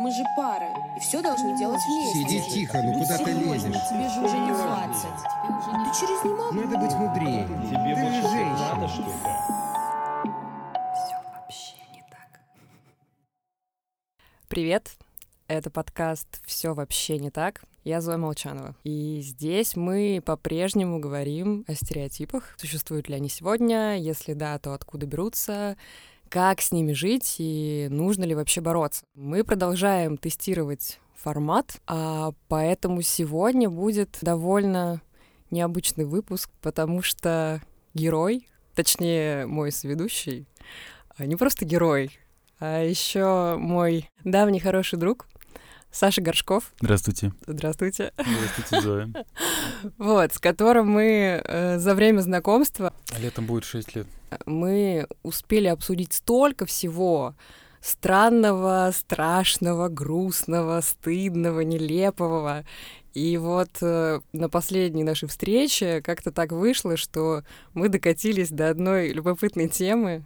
Мы же пара, и все должны делать вместе. Сиди тихо, ну куда ты лезешь? Тебе же уже не 20. Ты через не мог? Надо быть мудрее. Тебе Ты больше же женщина. надо, что ли? Привет! Это подкаст «Все вообще не так». Я Зоя Молчанова. И здесь мы по-прежнему говорим о стереотипах. Существуют ли они сегодня? Если да, то откуда берутся? Как с ними жить и нужно ли вообще бороться? Мы продолжаем тестировать формат, а поэтому сегодня будет довольно необычный выпуск, потому что герой, точнее мой соведущий, а не просто герой, а еще мой давний хороший друг Саша Горшков. Здравствуйте. Здравствуйте. Здравствуйте, Зоя. Вот, с которым мы э, за время знакомства Летом будет 6 лет. мы успели обсудить столько всего странного, страшного, грустного, стыдного, нелепого. И вот э, на последней нашей встрече как-то так вышло, что мы докатились до одной любопытной темы,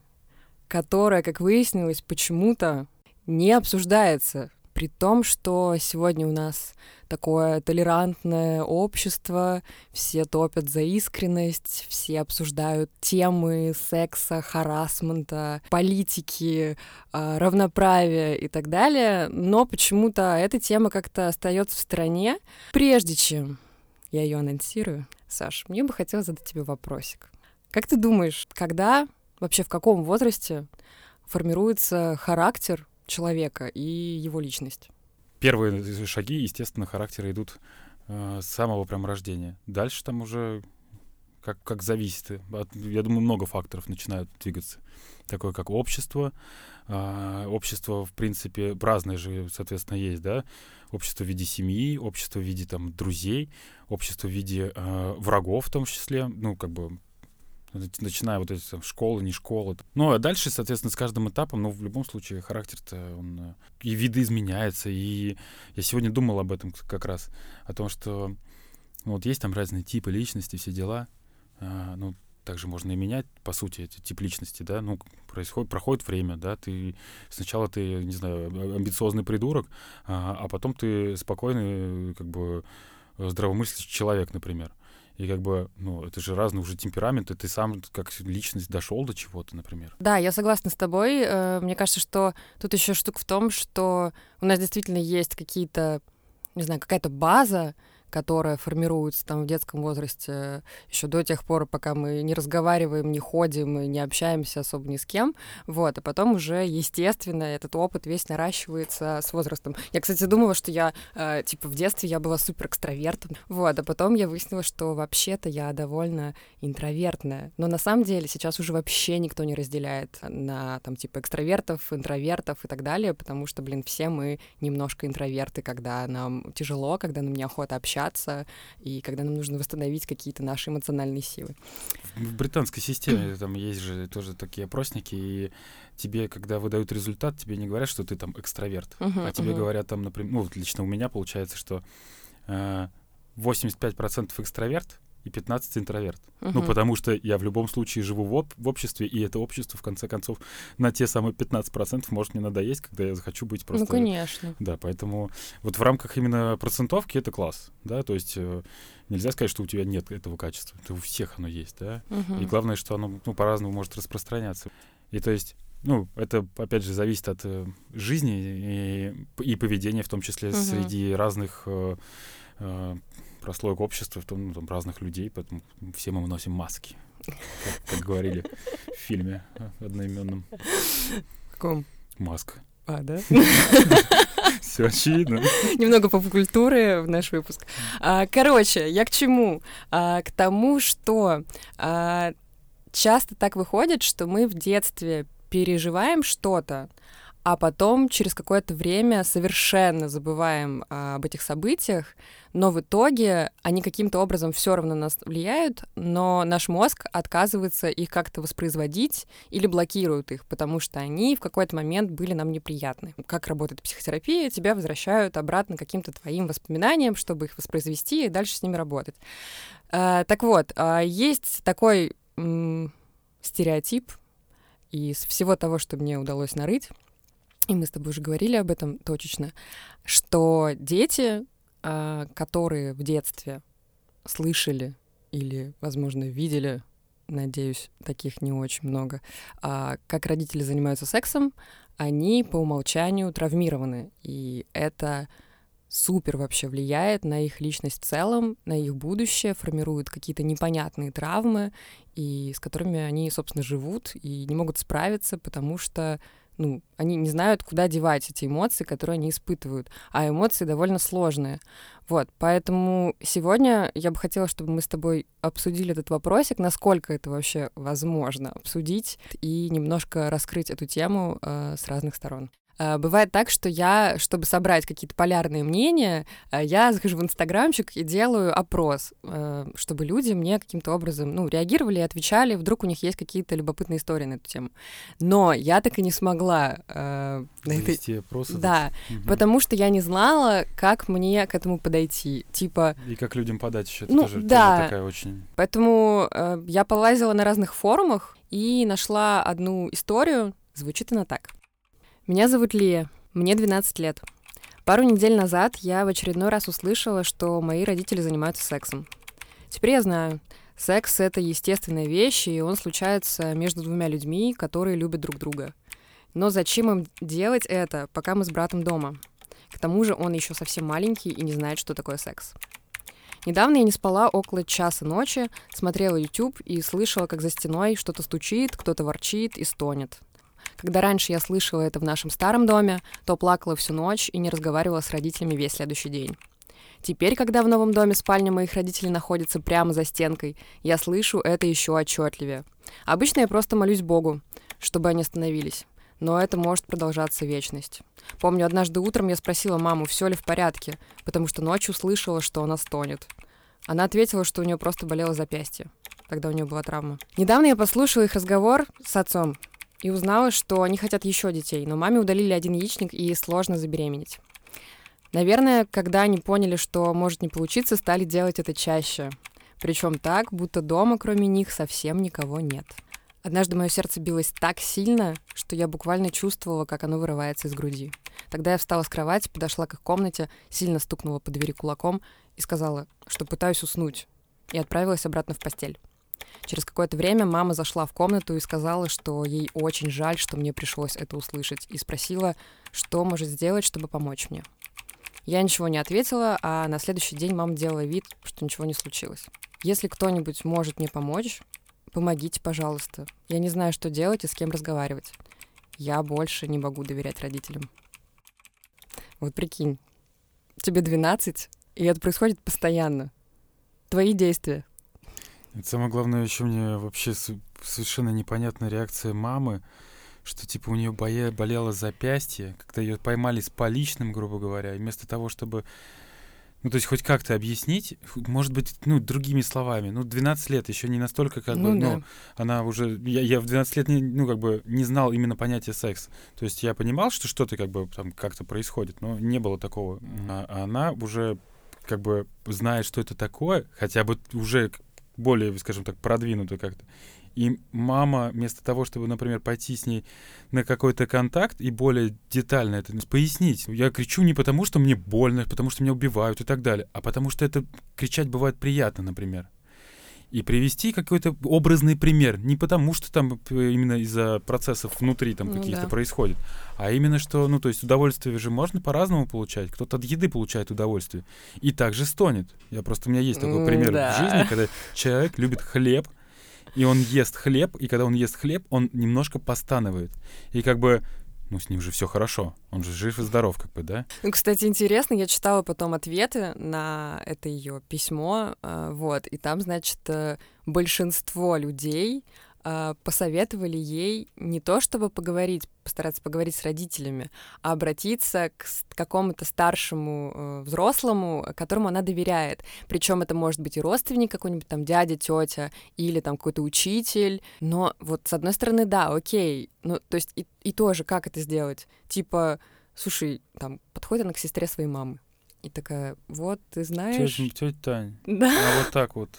которая, как выяснилось, почему-то не обсуждается. При том, что сегодня у нас такое толерантное общество, все топят за искренность, все обсуждают темы секса, харасмента, политики, а, равноправия и так далее, но почему-то эта тема как-то остается в стороне. Прежде чем я ее анонсирую, Саш, мне бы хотелось задать тебе вопросик. Как ты думаешь, когда, вообще в каком возрасте формируется характер человека и его личность? Первые шаги, естественно, характера идут э, с самого прям рождения. Дальше там уже как, как зависит. От- я думаю, много факторов начинают двигаться. Такое как общество. А, общество, в принципе, разное же, соответственно, есть, да? Общество в виде семьи, общество в виде там друзей, общество в виде э, врагов в том числе. Ну, как бы начиная вот эти школы, не школы. Ну, а дальше, соответственно, с каждым этапом, ну, в любом случае, характер-то, он э, и видоизменяется. И я сегодня думал об этом как раз, о том, что ну, вот есть там разные типы личности, все дела. А, ну, также можно и менять, по сути, эти тип личности, да, ну, происходит, проходит время, да, ты сначала ты, не знаю, амбициозный придурок, а, а потом ты спокойный, как бы, здравомыслящий человек, например. И как бы, ну, это же разные уже темпераменты, ты сам как личность дошел до чего-то, например. Да, я согласна с тобой. Э, Мне кажется, что тут еще штука в том, что у нас действительно есть какие-то, не знаю, какая-то база, которая формируется там в детском возрасте еще до тех пор, пока мы не разговариваем, не ходим и не общаемся особо ни с кем. Вот, а потом уже, естественно, этот опыт весь наращивается с возрастом. Я, кстати, думала, что я, э, типа, в детстве я была супер экстравертом. Вот, а потом я выяснила, что вообще-то я довольно интровертная. Но на самом деле сейчас уже вообще никто не разделяет на там типа экстравертов, интровертов и так далее, потому что, блин, все мы немножко интроверты, когда нам тяжело, когда нам неохота общаться и когда нам нужно восстановить какие-то наши эмоциональные силы. В британской системе там есть же тоже такие опросники, и тебе, когда выдают результат, тебе не говорят, что ты там экстраверт, Мгм, а тебе мгм. говорят там, например, ну, вот лично у меня получается, что э, 85% экстраверт и 15 интроверт. Ну, Мгм. потому что я в любом случае живу в, об- в обществе, и это общество, в конце концов, на те самые 15% может мне надоесть, когда я захочу быть просто... Ну, конечно. Да, поэтому вот в рамках именно процентовки это класс, да, то есть э, нельзя сказать, что у тебя нет этого качества, это у всех оно есть, да, Мгм. и главное, что оно ну, по-разному может распространяться. И то есть, ну, это, опять же, зависит от э, жизни и, и поведения, в том числе Мгм. среди разных э, э, прослоек общества, в том, ну, там, разных людей, поэтому все мы носим маски, как, как говорили в фильме одноименном. Каком? Маска. А, да? Все очевидно. Немного поп-культуры в наш выпуск. А, Короче, я к чему? А, К тому, что а, часто так выходит, что мы в детстве переживаем что-то, а потом через какое-то время совершенно забываем а, об этих событиях, но в итоге они каким-то образом все равно на нас влияют, но наш мозг отказывается их как-то воспроизводить или блокирует их, потому что они в какой-то момент были нам неприятны. Как работает психотерапия, тебя возвращают обратно каким-то твоим воспоминаниям, чтобы их воспроизвести и дальше с ними работать. А, так вот, а, есть такой м, стереотип из всего того, что мне удалось нарыть, и мы с тобой уже говорили об этом точечно, что дети, а, которые в детстве слышали или, возможно, видели, надеюсь, таких не очень много, а, как родители занимаются сексом, они по умолчанию травмированы. И это супер вообще влияет на их личность в целом, на их будущее, формирует какие-то непонятные травмы, и с которыми они, собственно, живут и не могут справиться, потому что ну, они не знают, куда девать эти эмоции, которые они испытывают. А эмоции довольно сложные. Вот, поэтому сегодня я бы хотела, чтобы мы с тобой обсудили этот вопросик, насколько это вообще возможно обсудить и немножко раскрыть эту тему э, с разных сторон. Э, бывает так, что я, чтобы собрать какие-то полярные мнения, э, я захожу в Инстаграмчик и делаю опрос, э, чтобы люди мне каким-то образом, ну, реагировали и отвечали, вдруг у них есть какие-то любопытные истории на эту тему. Но я так и не смогла э, на этой... опросы. Да, угу. потому что я не знала, как мне к этому подойти. Типа... И как людям подать еще. Ну, тоже, да. тоже такая очень... Поэтому э, я полазила на разных форумах и нашла одну историю. Звучит она так. Меня зовут Лия, мне 12 лет. Пару недель назад я в очередной раз услышала, что мои родители занимаются сексом. Теперь я знаю, секс — это естественная вещь, и он случается между двумя людьми, которые любят друг друга. Но зачем им делать это, пока мы с братом дома? К тому же он еще совсем маленький и не знает, что такое секс. Недавно я не спала около часа ночи, смотрела YouTube и слышала, как за стеной что-то стучит, кто-то ворчит и стонет. Когда раньше я слышала это в нашем старом доме, то плакала всю ночь и не разговаривала с родителями весь следующий день. Теперь, когда в новом доме спальня моих родителей находится прямо за стенкой, я слышу это еще отчетливее. Обычно я просто молюсь Богу, чтобы они остановились. Но это может продолжаться вечность. Помню, однажды утром я спросила маму, все ли в порядке, потому что ночью слышала, что она стонет. Она ответила, что у нее просто болело запястье. Тогда у нее была травма. Недавно я послушала их разговор с отцом и узнала, что они хотят еще детей, но маме удалили один яичник и сложно забеременеть. Наверное, когда они поняли, что может не получиться, стали делать это чаще. Причем так, будто дома кроме них совсем никого нет. Однажды мое сердце билось так сильно, что я буквально чувствовала, как оно вырывается из груди. Тогда я встала с кровати, подошла к их комнате, сильно стукнула по двери кулаком и сказала, что пытаюсь уснуть, и отправилась обратно в постель. Через какое-то время мама зашла в комнату и сказала, что ей очень жаль, что мне пришлось это услышать, и спросила, что может сделать, чтобы помочь мне. Я ничего не ответила, а на следующий день мама делала вид, что ничего не случилось. Если кто-нибудь может мне помочь, помогите, пожалуйста. Я не знаю, что делать и с кем разговаривать. Я больше не могу доверять родителям. Вот прикинь, тебе 12, и это происходит постоянно. Твои действия. Это самое главное, еще мне вообще совершенно непонятная реакция мамы, что типа у нее боя, болело запястье, когда ее поймали с поличным, грубо говоря, и вместо того, чтобы ну, то есть хоть как-то объяснить, может быть, ну, другими словами. Ну, 12 лет еще не настолько, как ну, бы, да. ну, она уже... Я, я в 12 лет, не, ну, как бы, не знал именно понятия секс. То есть я понимал, что что-то, как бы, там, как-то происходит, но не было такого. А, а она уже, как бы, знает, что это такое, хотя бы уже более, скажем так, продвинуто как-то. И мама, вместо того, чтобы, например, пойти с ней на какой-то контакт и более детально это пояснить, я кричу не потому, что мне больно, потому что меня убивают и так далее, а потому что это кричать бывает приятно, например и привести какой-то образный пример. Не потому, что там э, именно из-за процессов внутри там ну, каких-то да. происходит, а именно что, ну, то есть удовольствие же можно по-разному получать. Кто-то от еды получает удовольствие и также стонет. Я просто, у меня есть такой пример да. в жизни, когда человек любит хлеб, и он ест хлеб, и когда он ест хлеб, он немножко постанывает. И как бы ну, с ним же все хорошо. Он же жив и здоров, как бы, да? Ну, кстати, интересно, я читала потом ответы на это ее письмо, а, вот, и там, значит, э, большинство людей посоветовали ей не то, чтобы поговорить, постараться поговорить с родителями, а обратиться к какому-то старшему э, взрослому, которому она доверяет. Причем это может быть и родственник какой-нибудь там дядя, тетя или там какой-то учитель. Но вот с одной стороны, да, окей. Ну, то есть и, и тоже как это сделать? Типа, слушай, там подходит она к сестре своей мамы. И такая, вот, ты знаешь... Тетя, тетя Тань, да. а вот так вот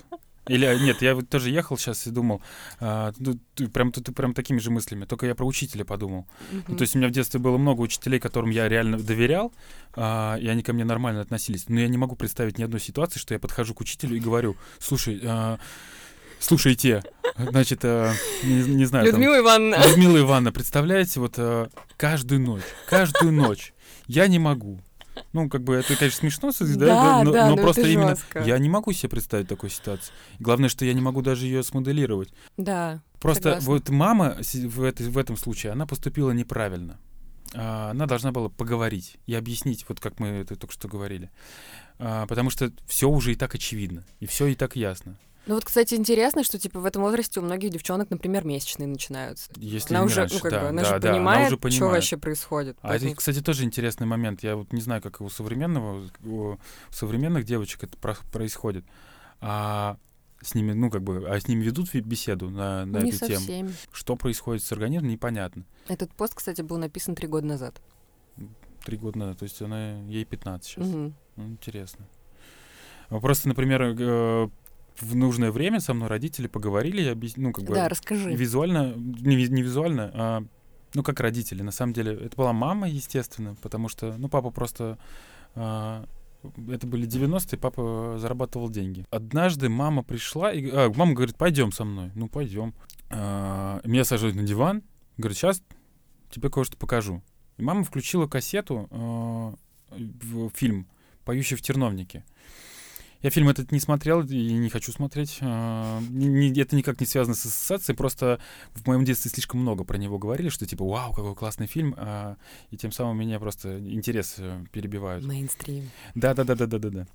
Или а, нет, я вот тоже ехал сейчас и думал, а, ну, ты прям, ты, ты прям такими же мыслями, только я про учителя подумал. Ну, то есть у меня в детстве было много учителей, которым я реально доверял, а, и они ко мне нормально относились. Но я не могу представить ни одной ситуации, что я подхожу к учителю и говорю, слушай, а, слушайте, значит, а, не, не знаю, там, Людмила Ивановна. Людмила Ивановна, представляете, вот а, каждую ночь, каждую ночь я не могу. Ну, как бы это, конечно, смешно, да, Да, но, да, но но просто это именно жестко. я не могу себе представить такой ситуации. Главное, что я не могу даже ее смоделировать. Да. Просто Согласна. вот мама в, этой- в этом случае, она поступила неправильно. А, Она должна была поговорить и объяснить, вот как мы это только что говорили. А, Потому что все уже и так очевидно, и все и так ясно. Ну вот, кстати, интересно, что типа в этом возрасте у многих девчонок, например, месячные начинаются. Если Она не уже, раньше, ну как да, бы, она да, же да, понимает, уже что понимает. вообще происходит. А это, Поэтому- кстати, тоже интересный момент. Я вот не знаю, как у современного, у современных девочек это про- происходит. А с ними, ну, как бы, а с ними ведут беседу на, на не эту со тему. Что происходит с организмом, непонятно. Этот пост, кстати, был написан три года назад. Три года назад, то есть она, ей 15 сейчас. Мгм. Ну, интересно. А Просто, например, э, в нужное время со мной родители поговорили, я объяс- ну, как бы, Да, расскажи. визуально, не, не визуально, а ну как родители. На самом деле это была мама, естественно, потому что ну папа просто а, это были 90-е, папа зарабатывал деньги. Однажды мама пришла и а, мама говорит, пойдем со мной. Ну пойдем. А, меня сажают на диван, говорит, сейчас тебе кое-что покажу. И мама включила кассету а, в фильм "Поющий в терновнике". Я фильм этот не смотрел и не хочу смотреть. А, это никак не связано с ассоциацией, просто в моем детстве слишком много про него говорили, что типа, вау, какой классный фильм, а, и тем самым меня просто интерес э, перебивают. Мейнстрим. Да, да, да, да, да, да, да.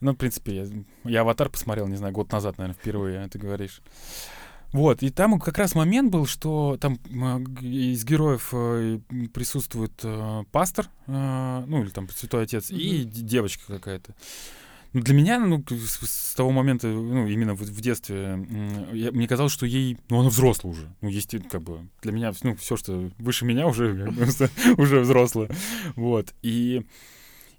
Ну, в принципе, я, я аватар посмотрел, не знаю, год назад, наверное, впервые, ты говоришь. Вот, и там как раз момент был, что там из героев э, присутствует э, пастор, ну или там святой отец, и Мгм. д- девочка какая-то. Ну, для меня, ну, с, с того момента, ну, именно в, в детстве, я- мне казалось, что ей, ну, она взрослая уже. Ну, есть, как бы, для меня, ну, все, что выше меня, уже, уже взрослая. Вот, и,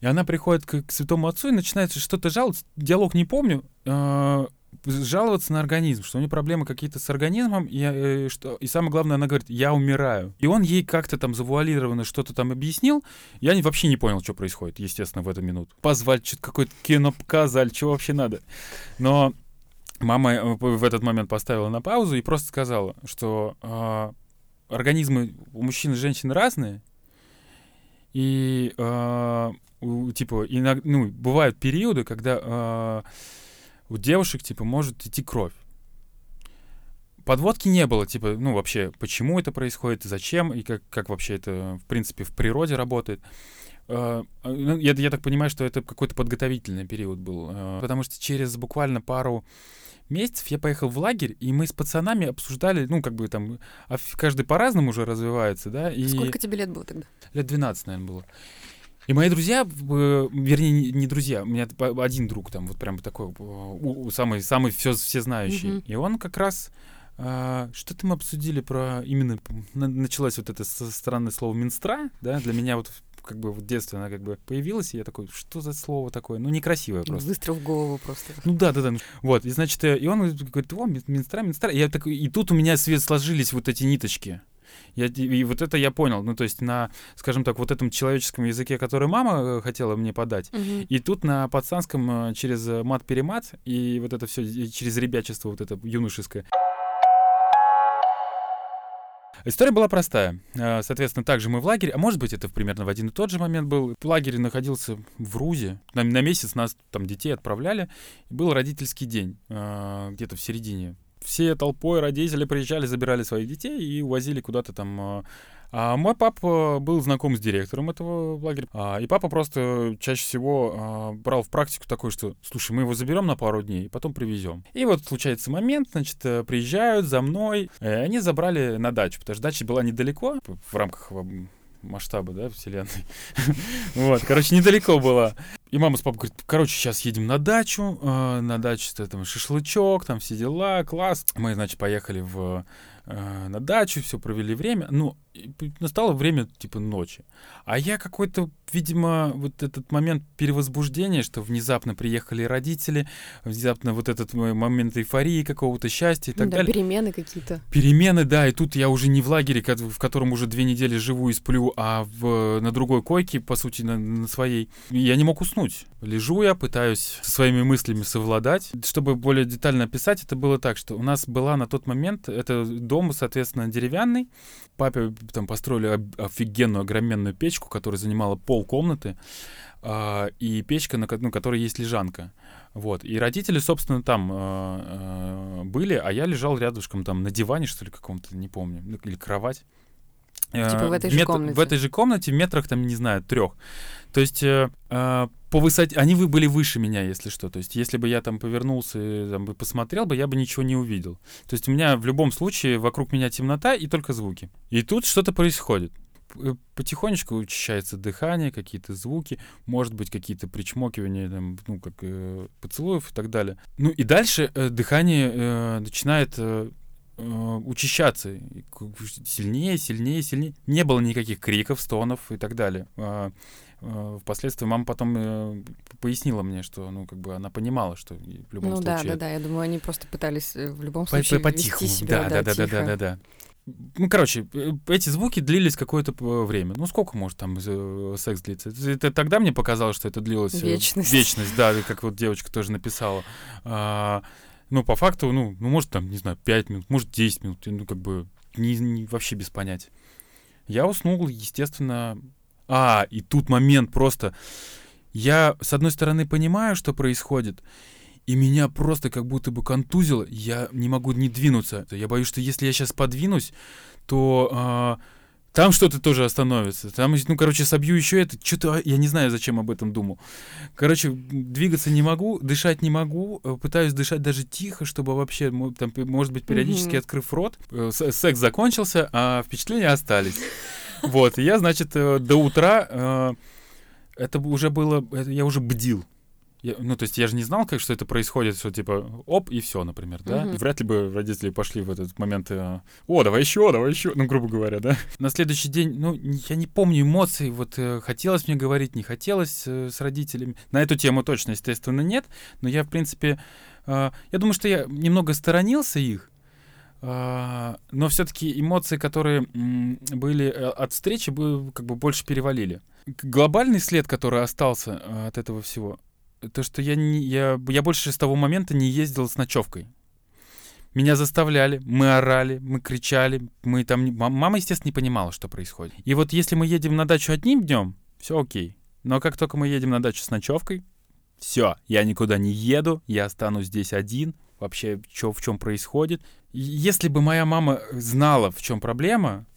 и она приходит к, к святому отцу и начинает что-то жаловаться, диалог не помню, э, жаловаться на организм, что у нее проблемы какие-то с организмом, и, э, что, и самое главное, она говорит, я умираю. И он ей как-то там завуалированно что-то там объяснил, я не- вообще не понял, что происходит, естественно, в эту минуту. Позвать, что-то какое-то кино показали, что вообще надо. Но мама э, в этот момент поставила на паузу и просто сказала, что а, организмы у мужчин и женщин разные, и у- типа иног- ну, бывают периоды, когда а, у девушек типа может идти кровь. Подводки не было, типа, ну, вообще, почему это происходит, зачем, и как, как вообще это, в принципе, в природе работает. Э, ну, Я, я так понимаю, что это какой-то подготовительный период был, э, потому что через буквально пару месяцев я поехал в лагерь, и мы с пацанами обсуждали, ну, как бы там, а каждый по-разному уже развивается, да, и Сколько тебе лет было тогда? лет 12, наверное, было. И мои друзья, э, вернее, не, друзья, у меня п- один друг там, вот прям такой, э, самый, самый все, знающий. Мгм. И он как раз, а, что-то мы обсудили про, именно, началось вот это странное слово «минстра», да, для меня вот как бы в детстве она как бы появилась, и я такой, что за слово такое? Ну, некрасивое просто. Выстрел в голову просто. Ну да, да, да. Вот, и значит, э, и он говорит, о, Мин- Минстра, Минстра. И, я такой, и тут у меня свет сложились вот эти ниточки. Я, и вот это я понял. Ну, то есть на, скажем так, вот этом человеческом языке, который мама э, хотела мне подать, Мгм. и тут на пацанском э, через э, мат-перемат, и вот это все через ребячество вот это юношеское. История была простая. Соответственно, также мы в лагере, а может быть, это примерно в один и тот же момент был. В лагере находился в РУЗе. На, на месяц нас там детей отправляли. Был родительский день, где-то в середине. Все толпой родители приезжали, забирали своих детей и увозили куда-то там. э. А мой папа был знаком с директором этого лагеря. А, И папа просто чаще всего а, брал в практику такой, что, слушай, мы его заберем на пару дней, и потом привезем. И вот случается момент, значит, э, приезжают за мной. Э, Они забрали на дачу, потому что дача была недалеко в рамках м, масштаба, да, вселенной. Вот, короче, недалеко была. И мама с папой говорит, короче, сейчас едем на дачу, э, на даче там шашлычок, там все дела, класс. Мы, значит, поехали в, э, на дачу, все провели время. Ну, и настало время, типа, ночи. А я какой-то, видимо, вот этот момент перевозбуждения, что внезапно приехали родители, внезапно вот этот момент эйфории какого-то счастья и так да, далее. перемены какие-то. Перемены, да, и тут я уже не в лагере, в котором уже две недели живу и сплю, а в, на другой койке, по сути, на, на своей. Я не мог уснуть. Лежу я, пытаюсь со своими мыслями совладать. Чтобы более детально описать, это было так, что у нас была на тот момент, это дом, соответственно, деревянный. Папе там построили офигенную, огроменную печку, которая занимала пол комнаты, а, и печка, на ну, которой есть лежанка. Вот. И родители, собственно, там э, э, были, а я лежал рядышком там на диване, что ли, каком-то, не помню, ну, или кровать. Э, Типа в этой же мет- комнате? В этой же комнате, метрах, там, не знаю, трех. То есть э, э, по высоте... Они вы были выше меня, если что. То есть если бы я там повернулся и там, бы посмотрел бы, я бы ничего не увидел. То есть у меня в любом случае вокруг меня темнота и только звуки. И тут что-то происходит. Потихонечку учащается дыхание, какие-то звуки, может быть, какие-то причмокивания, там, ну, как э, поцелуев и так далее. Ну и дальше э, дыхание э, начинает э, э, учащаться и к- сильнее, сильнее, сильнее. Не было никаких криков, стонов и так далее. А, э, Впоследствии мама потом э, пояснила мне, что, ну, как бы она понимала, что в любом Ну да, случае да, да. Я думаю, они просто пытались э, в любом по- случае по- вести себя, Да, да, да, да, да, да, да. Ну, короче, э, эти звуки длились какое-то время. Ну, сколько может там э, секс длиться? Это, тогда мне показалось, что это длилось... э, Вечность. Вечность, да, как вот девочка тоже написала. А, ну, по факту, ну, ну, может, там, не знаю, 5 минут, может, 10 минут. Ну, как бы не- не- вообще без понятия. Я уснул, естественно... А, и тут момент просто... Я, с одной стороны, понимаю, что происходит, и меня просто как будто бы контузило. Я не могу не двинуться. Я боюсь, что если я сейчас подвинусь, то а, там что-то тоже остановится. Там, ну, короче, собью еще это. Что-то я не знаю, зачем об этом думал. Короче, двигаться не могу, дышать не могу. э, Пытаюсь дышать даже тихо, чтобы вообще, там, может быть, периодически Мгм. открыв рот. Э, с- Секс закончился, а впечатления остались. Вот, я, значит, э, до утра э, это уже было, я уже бдил. Я- ну, то есть я же не знал, как что это происходит, что типа оп, и все, например, да? И вряд ли бы родители пошли в этот момент, э, о, давай еще, давай еще, ну, грубо говоря, да? На следующий день, ну, я не помню эмоций, вот э, хотелось мне говорить, не хотелось э, с родителями. На эту тему точно, естественно, нет, но я, в принципе, я думаю, что я немного сторонился их, но все-таки эмоции, которые были от встречи, бы как бы больше перевалили. Глобальный след, который остался от этого всего, то, что я, не, я, я больше с того момента не ездил с ночевкой. Меня заставляли, мы орали, мы кричали, мы там... Мама, естественно, не понимала, что происходит. И вот если мы едем на дачу одним днем, все окей. Но как только мы едем на дачу с ночевкой, все, я никуда не еду, я останусь здесь один, вообще чё, в чем происходит. Если бы моя мама знала, в чем проблема,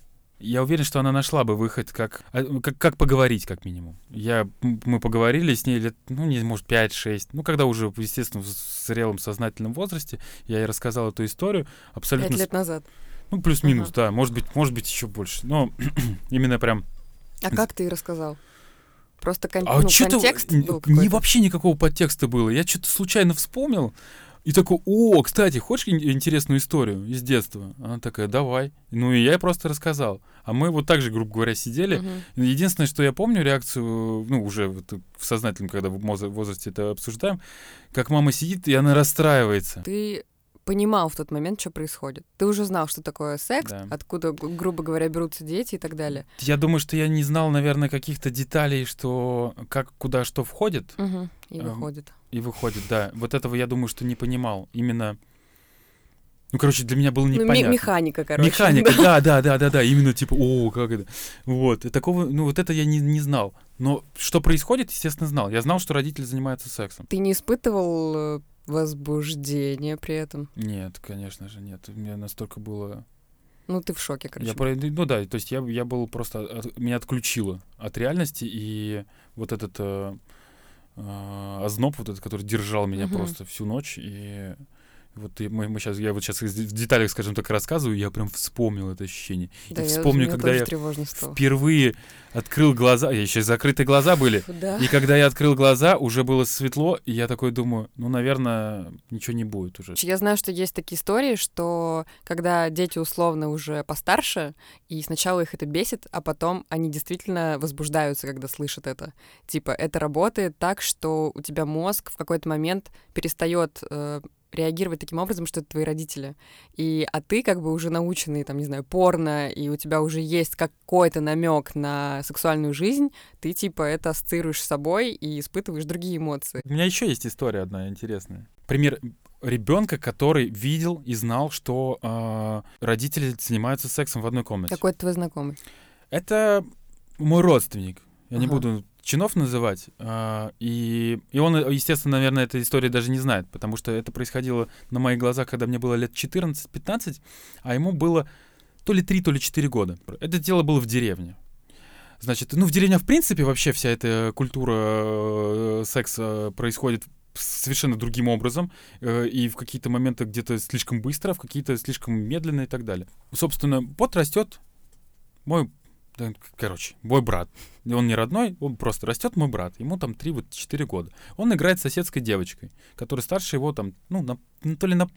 я уверен, что она нашла бы выход, как, а, как, как поговорить, как минимум. Я, мы поговорили с ней лет, ну, не, может, 5-6. Ну, когда уже, естественно, в зрелом сознательном возрасте, я ей рассказал эту историю. Абсолютно Пять с- лет назад. ну, плюс-минус, да. Может быть, может быть, еще больше. Но именно прям... А как ты ей рассказал? Просто кон- А ну, контекст был не какой-то? вообще никакого подтекста было. Я что-то случайно вспомнил. И такой, о, кстати, хочешь ин- интересную историю из детства? Она такая, давай. Ну и я ей просто рассказал. А мы вот так же, грубо говоря, сидели. Мгм. Единственное, что я помню реакцию, ну, уже вот в сознательном, когда в возрасте это обсуждаем, как мама сидит, и она расстраивается. Ты понимал в тот момент, что происходит. Ты уже знал, что такое секс, Да. откуда, грубо говоря, берутся дети и так далее. Я думаю, что я не знал, наверное, каких-то деталей, что как, куда что входит. Мгм. И Эм, выходит. И выходит, да. Вот этого я думаю, что не понимал. Именно. Ну, короче, для меня было Ну, непонятно. механика, короче. Механика, да, да, да, да, да. Именно типа, о, как это. Вот. И такого, ну, вот это я не, не знал. Но что происходит, естественно, знал. Я знал, что родители занимаются сексом. Ты не испытывал э, возбуждения при этом? Нет, конечно же, нет. У меня настолько было. Ну, ты в шоке, короче. Я, про- ну да, то есть я, я был просто. от- меня отключило от реальности, и вот этот э, озноб, вот этот, который держал меня Мгм. просто всю ночь, и Вот мы, мы сейчас, я вот сейчас в деталях, скажем так, рассказываю, я прям вспомнил это ощущение. Да, и вспомню, когда я впервые открыл глаза, я еще закрытые глаза были, Да. и когда я открыл глаза, уже было светло, и я такой думаю, ну, наверное, ничего не будет уже. Я знаю, что есть такие истории, что когда дети условно уже постарше, и сначала их это бесит, а потом они действительно возбуждаются, когда слышат это. Типа, это работает так, что у тебя мозг в какой-то момент перестает э, реагировать таким образом, что это твои родители. И, а ты как бы уже наученный, там, не знаю, порно, и у тебя уже есть какой-то намек на сексуальную жизнь, ты типа это ассоциируешь с собой и испытываешь другие эмоции. У меня еще есть история одна интересная. Пример ребенка, который видел и знал, что э, родители занимаются сексом в одной комнате. Какой твой знакомый? Это мой родственник. Я не Ага. буду чинов называть. а, и, и он, естественно, наверное, этой истории даже не знает, потому что это происходило на моих глазах, когда мне было лет 14-15, а ему было то ли 3, то ли 4 года. Это дело было в деревне. Значит, ну, в деревне, в принципе, вообще вся эта культура э, секса происходит совершенно другим образом, э, и в какие-то моменты где-то слишком быстро, в какие-то слишком медленно и так далее. Собственно, вот растет мой, короче, мой брат. Он не родной, он просто растет мой брат. Ему там 3-4 года. Он играет с соседской девочкой, которая старше его там, ну, на, ну, то ли на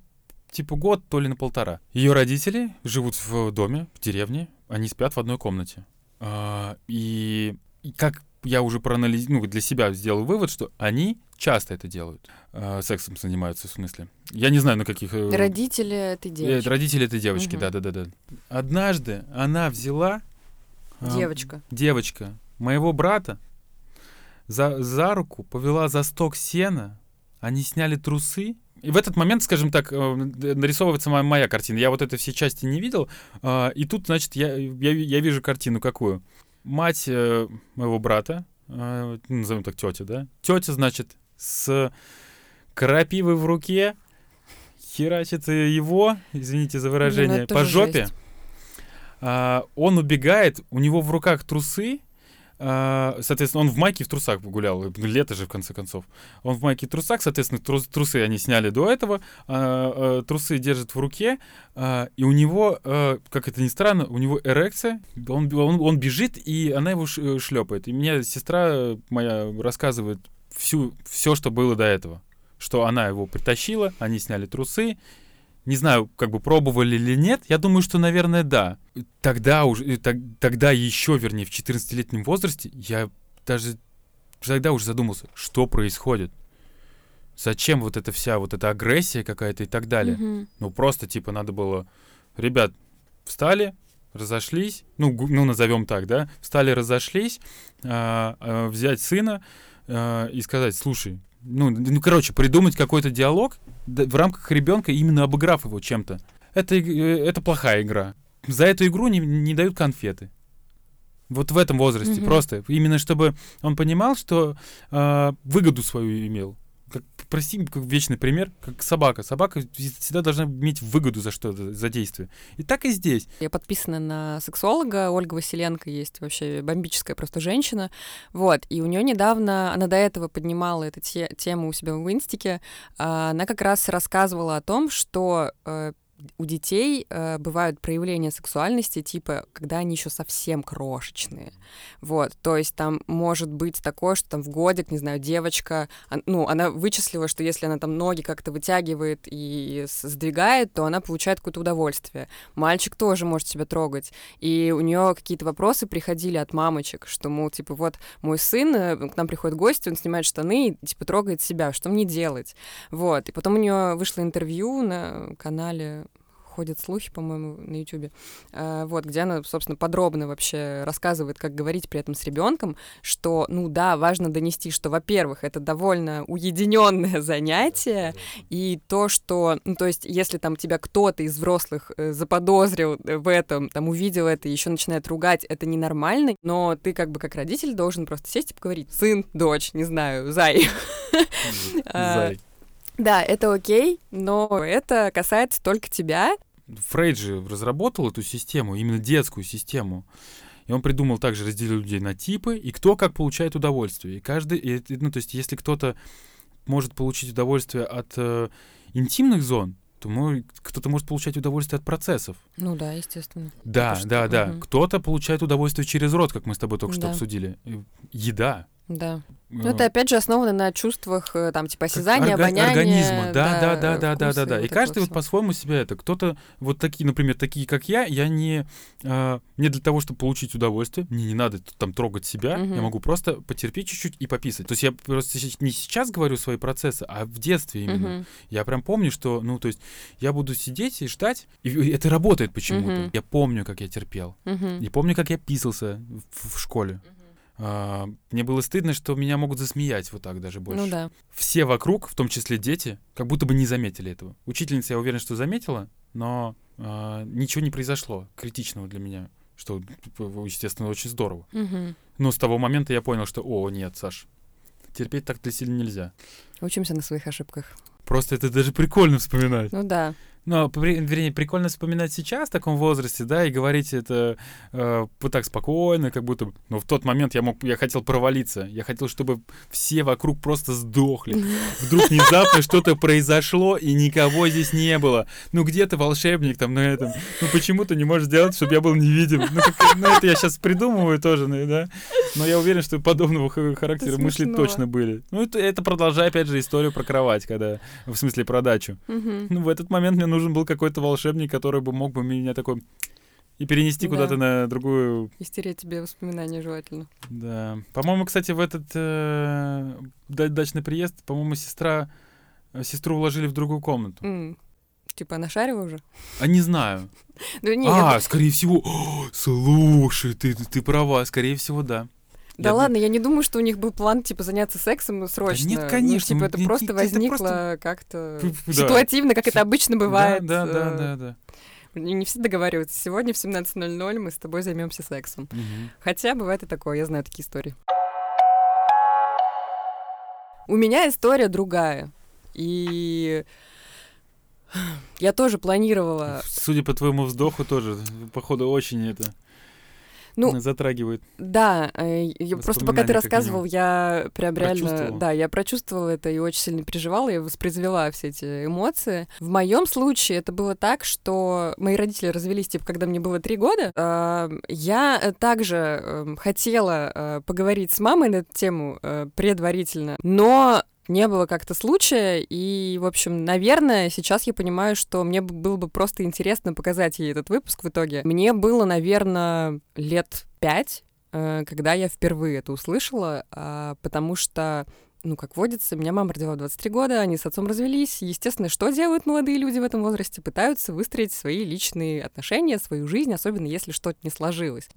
типа год, то ли на полтора. Ее родители живут в доме, в деревне, они спят в одной комнате. А, и, и как я уже проанализировал, ну, для себя сделал вывод, что они часто это делают. А, сексом занимаются, в смысле. Я не знаю, на каких... э, Родители этой э, девочки. родители этой девочки, да-да-да. Однажды она взяла... а, Девочка. девочка моего брата за, за руку повела за сток сена, они сняли трусы. И в этот момент, скажем так, э, нарисовывается моя, моя картина. Я вот это все части не видел. а, И тут, значит, я, я, я вижу картину какую. Мать э, моего брата, э, ну, назовем так тетя, да? Тетя, значит, с крапивой в руке херачит его, извините за выражение, это по жопе. жесть. А, он убегает, у него в руках трусы, а, соответственно, он в майке в трусах гулял, э, лето же, в конце концов. Он в майке и трусах, соответственно, трус- трусы они сняли до этого, а, трусы держит в руке, и у него, как это ни странно, у него эрекция, он, он, он бежит, и она его шлепает. И мне сестра моя рассказывает всю, все, что было до этого. Что она его притащила, они сняли трусы, не знаю, как бы пробовали или нет. Я думаю, что, наверное, да. Тогда уже, э, так- тогда еще, вернее, в 14-летнем возрасте я даже тогда уже задумался, что происходит. Зачем вот эта вся вот эта агрессия какая-то и так далее. Мгм. Ну, просто, типа, надо было... Ребят, встали, разошлись, ну, ну назовем так, да, встали, разошлись, а, а, взять сына а, и сказать, слушай, ну, ну, короче, придумать какой-то диалог в рамках ребенка, именно обыграв его чем-то. Это, э, это плохая игра. За эту игру не, не дают конфеты. Вот в этом возрасте. Мгм. Просто. Именно чтобы он понимал, что а, выгоду свою имел. Как, прости, как вечный пример, как собака. Собака всегда должна иметь выгоду за что-то, за действие. И так и здесь. Я подписана на сексолога, Ольга Василенко есть вообще бомбическая просто женщина, вот, и у нее недавно, она до этого поднимала эту те- тему у себя в инстике, а, она как раз рассказывала о том, что э, у детей э, бывают проявления сексуальности, типа, когда они еще совсем крошечные. Вот, то есть там может быть такое, что там в годик, не знаю, девочка, он- ну, она вычислила, что если она там ноги как-то вытягивает и сдвигает, то она получает какое-то удовольствие. Мальчик тоже может себя трогать. И у нее какие-то вопросы приходили от мамочек, что, мол, типа, вот мой сын, э, к нам приходит гость, он снимает штаны и, типа, трогает себя, что мне делать? Вот. И потом у нее вышло интервью на канале ходят слухи, по-моему, на Ютубе, э, вот, где она, собственно, подробно вообще рассказывает, как говорить при этом с ребенком, что, ну да, важно донести, что, во-первых, это довольно уединенное занятие, и то, что, ну, то есть, если там тебя кто-то из взрослых э, заподозрил э, в этом, там, увидел это и еще начинает ругать, это ненормально, но ты как бы как родитель должен просто сесть и поговорить. Сын, дочь, не знаю, зай. Зай. Да, это окей, но это касается только тебя. Фрейд же разработал эту систему, именно детскую систему. И он придумал также разделить людей на типы, и кто как получает удовольствие. И каждый, и, ну, то есть, если кто-то может получить удовольствие от э, интимных зон, то кто-то может получать удовольствие от процессов. Ну да, естественно. Да, что- да, да. мгм. Кто-то получает удовольствие через рот, как мы с тобой только что Да. обсудили. Э, Еда. Да. Ну, Э, это опять же основано на чувствах, э, там, типа, осязания, орга- обоняния. организма. Да, да, да, да, да, да, да. вот И этого каждый вот по-своему себя это. Кто-то вот такие, например, такие, как я, я не, а, не для того, чтобы получить удовольствие, мне не надо там трогать себя, я Мгм. могу просто потерпеть чуть-чуть и пописать. То есть я просто не сейчас говорю свои процессы, а в детстве именно. Мгм. Я прям помню, что, ну, то есть я буду сидеть и ждать, и это работает почему-то. Мгм. Я помню, как я терпел. Мгм. Я помню, как я писался в, в школе. А, мне было стыдно, что меня могут засмеять вот так даже больше. Ну да. Все вокруг, в том числе дети, как будто бы не заметили этого. Учительница, я уверен, что заметила, но а, ничего не произошло критичного для меня, что, типа, естественно, очень здорово. Мгм. Но с того момента я понял, что, о, нет, Саш, терпеть так для сильно нельзя. Учимся на своих ошибках. Просто это даже прикольно вспоминать. Ну да. Но, вернее, прикольно вспоминать сейчас в таком возрасте, да, и говорить это э, вот так спокойно, как будто... Но в тот момент я мог, я хотел провалиться. Я хотел, чтобы все вокруг просто сдохли. Вдруг внезапно что-то произошло, и никого здесь не было. Ну, где ты волшебник там на этом? Ну, почему ты не можешь сделать, чтобы я был невидим? Ну, как- ну, это я сейчас придумываю тоже, ну, да? Но я уверен, что подобного ха- характера Это мысли смешно. точно были. Ну, это, это продолжая, опять же, историю про кровать, когда... В смысле, про дачу. Мгм. Ну, в этот момент мне нужен был какой-то волшебник, который бы мог бы меня такой и перенести Да. куда-то на другую. И стереть тебе воспоминания желательно. Да. По-моему, кстати, в этот э, да- дачный приезд, по-моему, сестра э, сестру уложили в другую комнату. М. Типа нашарила уже? А не знаю. Ну не, а, я- скорее всего. Слушай, ты, ты права, скорее всего, да. Да Я- ладно, я не думаю, что у них был план, типа, заняться сексом срочно. нет, Ну, конечно, типа, ну, это не- просто это возникло просто- как-то да. ситуативно, как это обычно бывает. Да, да, да, э, да, да. Не не все договариваются. Сегодня в 17.00 мы с тобой займемся сексом. Мгм. Хотя бывает и такое, я знаю такие истории. У меня история другая. И я тоже планировала... Судя по твоему вздоху, тоже, походу, очень это Ну, затрагивает. Да, э, я просто пока ты рассказывал, я прям реально, да, я прочувствовала это и очень сильно переживала, я воспроизвела все эти эмоции. В моем случае это было так, что мои родители развелись, типа, когда мне было три года. Э, Я э, также э, хотела э, поговорить с мамой на эту тему э, предварительно, но не было как-то случая, и, в общем, наверное, сейчас я понимаю, что мне было бы просто интересно показать ей этот выпуск в итоге. Мне было, наверное, лет пять, э, когда я впервые это услышала, а, потому что ну, как водится, меня мама родила в 23 года, они с отцом развелись. Естественно, что делают молодые люди в этом возрасте? Пытаются выстроить свои личные отношения, свою жизнь, особенно если что-то не сложилось.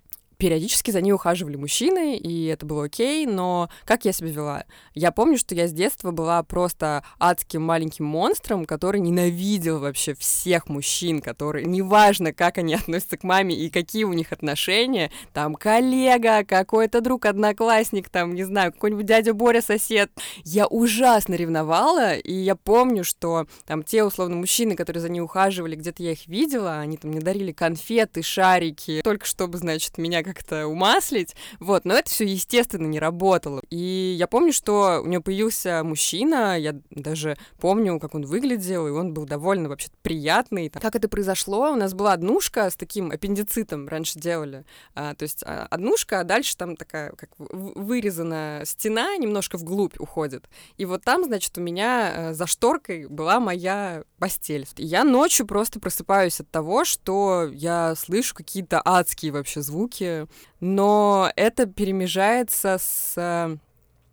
Периодически за ней ухаживали мужчины, и это было окей, но как я себя вела? Я помню, что я с детства была просто адским маленьким монстром, который ненавидел вообще всех мужчин, которые, неважно, как они относятся к маме и какие у них отношения, там коллега, какой-то друг, одноклассник, там, не знаю, какой-нибудь дядя Боря, сосед. Я ужасно ревновала, и я помню, что там те, условно, мужчины, которые за ней ухаживали, где-то я их видела, они там мне дарили конфеты, шарики, только чтобы, значит, меня как-то умаслить, вот, но это все, естественно, не работало. И я помню, что у нее появился мужчина, я даже помню, как он выглядел, и он был довольно вообще приятный. Как это произошло? У нас была однушка с таким аппендицитом, раньше делали. А, то есть а, однушка, а дальше там такая, как вырезана стена, немножко вглубь уходит. И вот там, значит, у меня э, за шторкой была моя постель. И я ночью просто просыпаюсь от того, что я слышу какие-то адские вообще звуки, но это перемежается с э,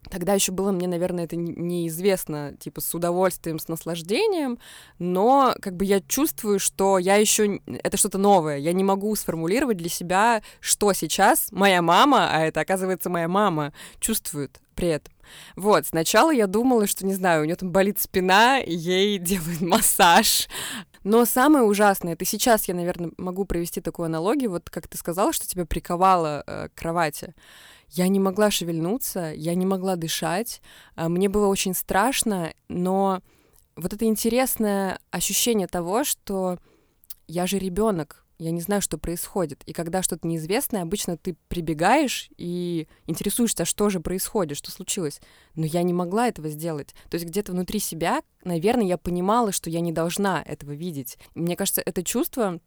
Тогда еще было мне, наверное, это не- неизвестно, типа с удовольствием, с наслаждением, но как бы я чувствую, что я еще это что-то новое. Я не могу сформулировать для себя, что сейчас моя мама, а это оказывается моя мама, чувствует при этом. Вот, сначала я думала, что, не знаю, у нее там болит спина, ей делают массаж. Но самое ужасное, это сейчас я, наверное, могу провести такую аналогию, вот как ты сказала, что тебя приковало э, кровати. Я не могла шевельнуться, я не могла дышать, а, мне было очень страшно, но вот это интересное ощущение того, что я же ребенок, я не знаю, что происходит. И когда что-то неизвестное, обычно ты прибегаешь и интересуешься, что же происходит, что случилось. Но я не могла этого сделать. То есть где-то внутри себя, наверное, я понимала, что я не должна этого видеть. Мне кажется, это чувство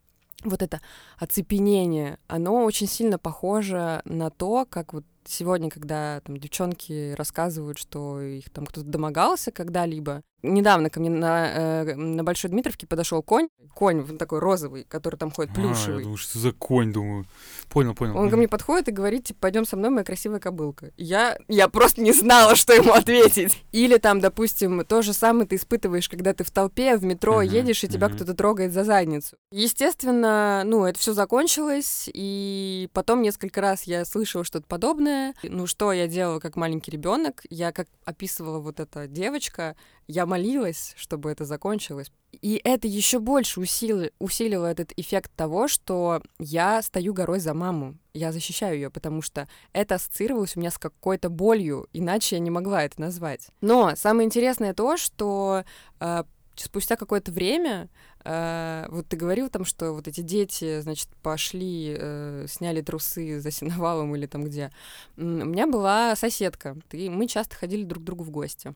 вот это оцепенение, оно очень сильно похоже на то, как вот сегодня, когда там девчонки рассказывают, что их там кто-то домогался когда-либо, недавно ко мне на, э, на Большой Дмитровке подошел конь, конь такой розовый, который там ходит, плюшевый. А, я думаю, что за конь, думаю. Понял, понял. Он ко мне подходит и говорит, типа, пойдем со мной, моя красивая кобылка. Я, я просто не знала, что ему ответить. Или там, допустим, то же самое ты испытываешь, когда ты в толпе, в метро Мгм, едешь, и тебя мгм. кто-то трогает за задницу. Естественно, ну, это все закончилось, и потом несколько раз я слышала что-то подобное. Ну, что я делала как маленький ребенок? Я, как описывала вот эта девочка, я молилась, чтобы это закончилось. И это еще больше усили- усилило этот эффект того, что я стою горой за маму. Я защищаю ее, потому что это ассоциировалось у меня с какой-то болью, иначе я не могла это назвать. Но самое интересное то, что э, спустя какое-то время, э, вот ты говорил там, что вот эти дети, значит, пошли, э, сняли трусы за сеновалом или там где. У меня была соседка, и мы часто ходили друг к другу в гости.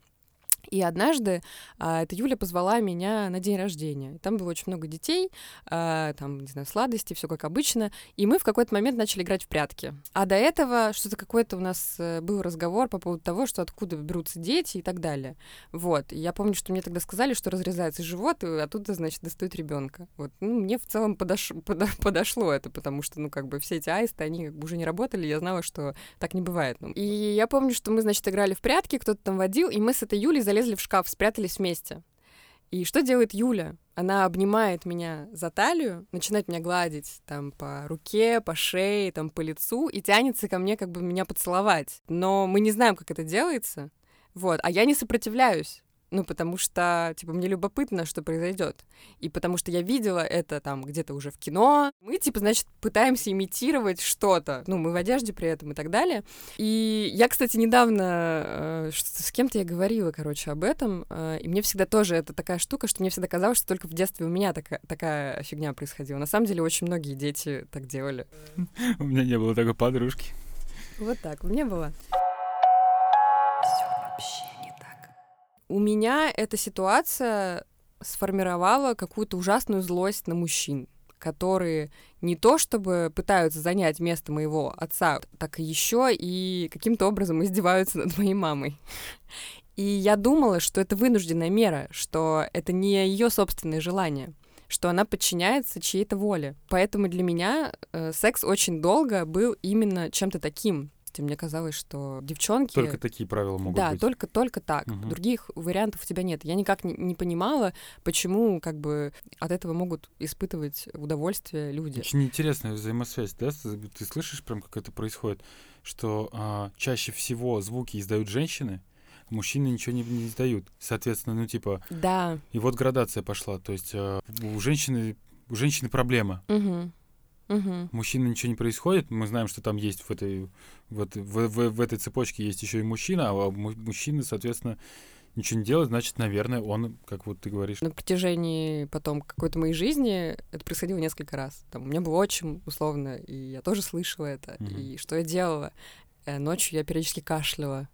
И однажды а, эта Юля позвала меня на день рождения. Там было очень много детей, а, там, не знаю, сладости, все как обычно. И мы в какой-то момент начали играть в прятки. А до этого что-то какой-то у нас э, был разговор по поводу того, что откуда берутся дети и так далее. Вот. И я помню, что мне тогда сказали, что разрезается живот, и оттуда, значит, достают ребенка. Вот. Ну, мне в целом подош... подо- подошло это, потому что, ну, как бы все эти аисты, они как бы уже не работали, я знала, что так не бывает. Ну, И я помню, что мы, значит, играли в прятки, кто-то там водил, и мы с этой Юлей залезли в шкаф, спрятались вместе. И что делает Юля? Она обнимает меня за талию, начинает меня гладить там по руке, по шее, там по лицу и тянется ко мне как бы меня поцеловать. Но мы не знаем, как это делается. Вот, а я не сопротивляюсь. Ну, потому что, типа, мне любопытно, что произойдет. И потому что я видела это там где-то уже в кино. Мы, типа, значит, пытаемся имитировать что-то. Ну, мы в одежде при этом и так далее. И я, кстати, недавно э, с кем-то я говорила, короче, об этом. э, и мне всегда тоже это такая штука, что мне всегда казалось, что только в детстве у меня такая, такая фигня происходила. На самом деле очень многие дети так делали. У меня не было такой подружки. Вот так, у меня было. У меня эта ситуация сформировала какую-то ужасную злость на мужчин, которые не то чтобы пытаются занять место моего отца, так еще и каким-то образом издеваются над моей мамой. И я думала, что это вынужденная мера, что это не ее собственное желание что она подчиняется чьей-то воле. Поэтому для меня э, секс очень долго был именно чем-то таким. И Мне казалось, что девчонки... Только такие правила могут да, быть. только только так. Мгм. Других вариантов у тебя нет. Я никак не, не понимала, почему как бы от этого могут испытывать удовольствие люди. Очень интересная взаимосвязь, да? Ты, ты слышишь прям, как это происходит, что а, чаще всего звуки издают женщины, а мужчины ничего не, не издают. Соответственно, ну типа, Да. и вот градация пошла. То есть а, у женщины у женщины проблема. Угу. Угу. У мужчины ничего не происходит. Мы знаем, что там есть в этой вот в, в, в этой цепочке есть еще и мужчина, а му- мужчина, соответственно, ничего не делает, значит, наверное, он, как вот ты говоришь, На протяжении потом какой-то моей жизни это происходило несколько раз. Там, у меня был отчим, условно, и я тоже слышала это. Мгм. И что я делала? Э, Ночью я периодически кашляла.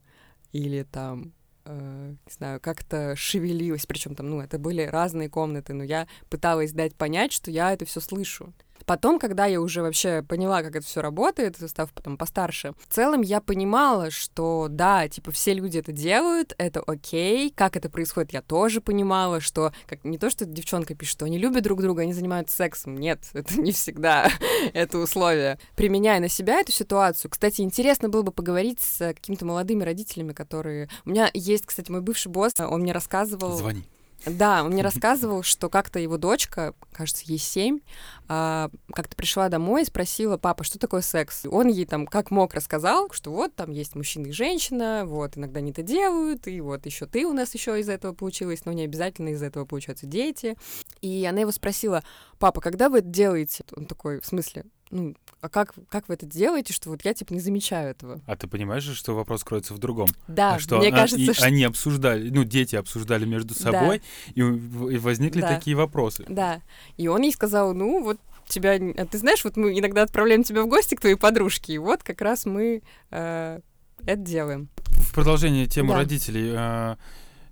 Или там, э, не знаю, как-то шевелилась. Причем там, ну, это были разные комнаты, но я пыталась дать понять, что я это все слышу. Потом, когда я уже вообще поняла, как это все работает, став потом постарше, в целом я понимала, что да, типа все люди это делают, это окей. Как это происходит, я тоже понимала, что как не то, что девчонка пишет, что они любят друг друга, они занимаются сексом. Нет, это не всегда это условие. Применяя на себя эту ситуацию, кстати, интересно было бы поговорить с какими-то молодыми родителями, которые... У меня есть, кстати, мой бывший босс, он мне рассказывал... звони. Да, он мне рассказывал, что как-то его дочка, кажется, ей семь, а, как-то пришла домой и спросила, папа, что такое секс? Он ей там как мог рассказал, что вот там есть мужчина и женщина, вот иногда они это делают, и вот еще ты у нас еще из этого получилась, но не обязательно из этого получаются дети. И она его спросила, папа, когда вы это делаете? Он такой, в смысле? Ну, а как, как вы это делаете, что вот я, типа, не замечаю этого? А ты понимаешь, же, что вопрос кроется в другом? Да, А что мне а, кажется, и что... они обсуждали, ну, дети обсуждали между собой, и, в- и возникли Да. такие вопросы. Да. И он ей сказал, ну, вот тебя... а Ты знаешь, вот мы иногда отправляем тебя в гости к твоей подружке, и вот как раз мы э, это делаем. В продолжение темы Да. родителей. а,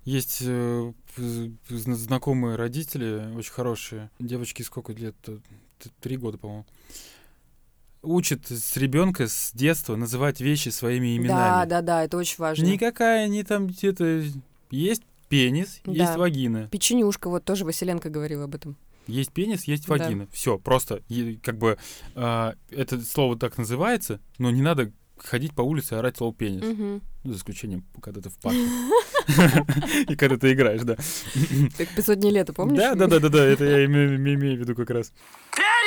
Есть э, знакомые родители, очень хорошие. Девочки сколько лет? Три года, по-моему. Учат с ребенка с детства называть вещи своими Да, именами. да, да, это очень важно. Никакая не там где-то... Есть пенис, Да. есть вагина. Печенюшка, вот тоже Василенко говорил об этом. Есть пенис, есть Да. вагина. Все, просто как бы а, это слово так называется, но не надо ходить по улице и орать слово пенис. Ну, за исключением, когда ты в парке. И когда ты играешь, да. Так 500 дней лета, помнишь? Да, да, да, да, да, это я име- име- имею в виду как раз. Пенис!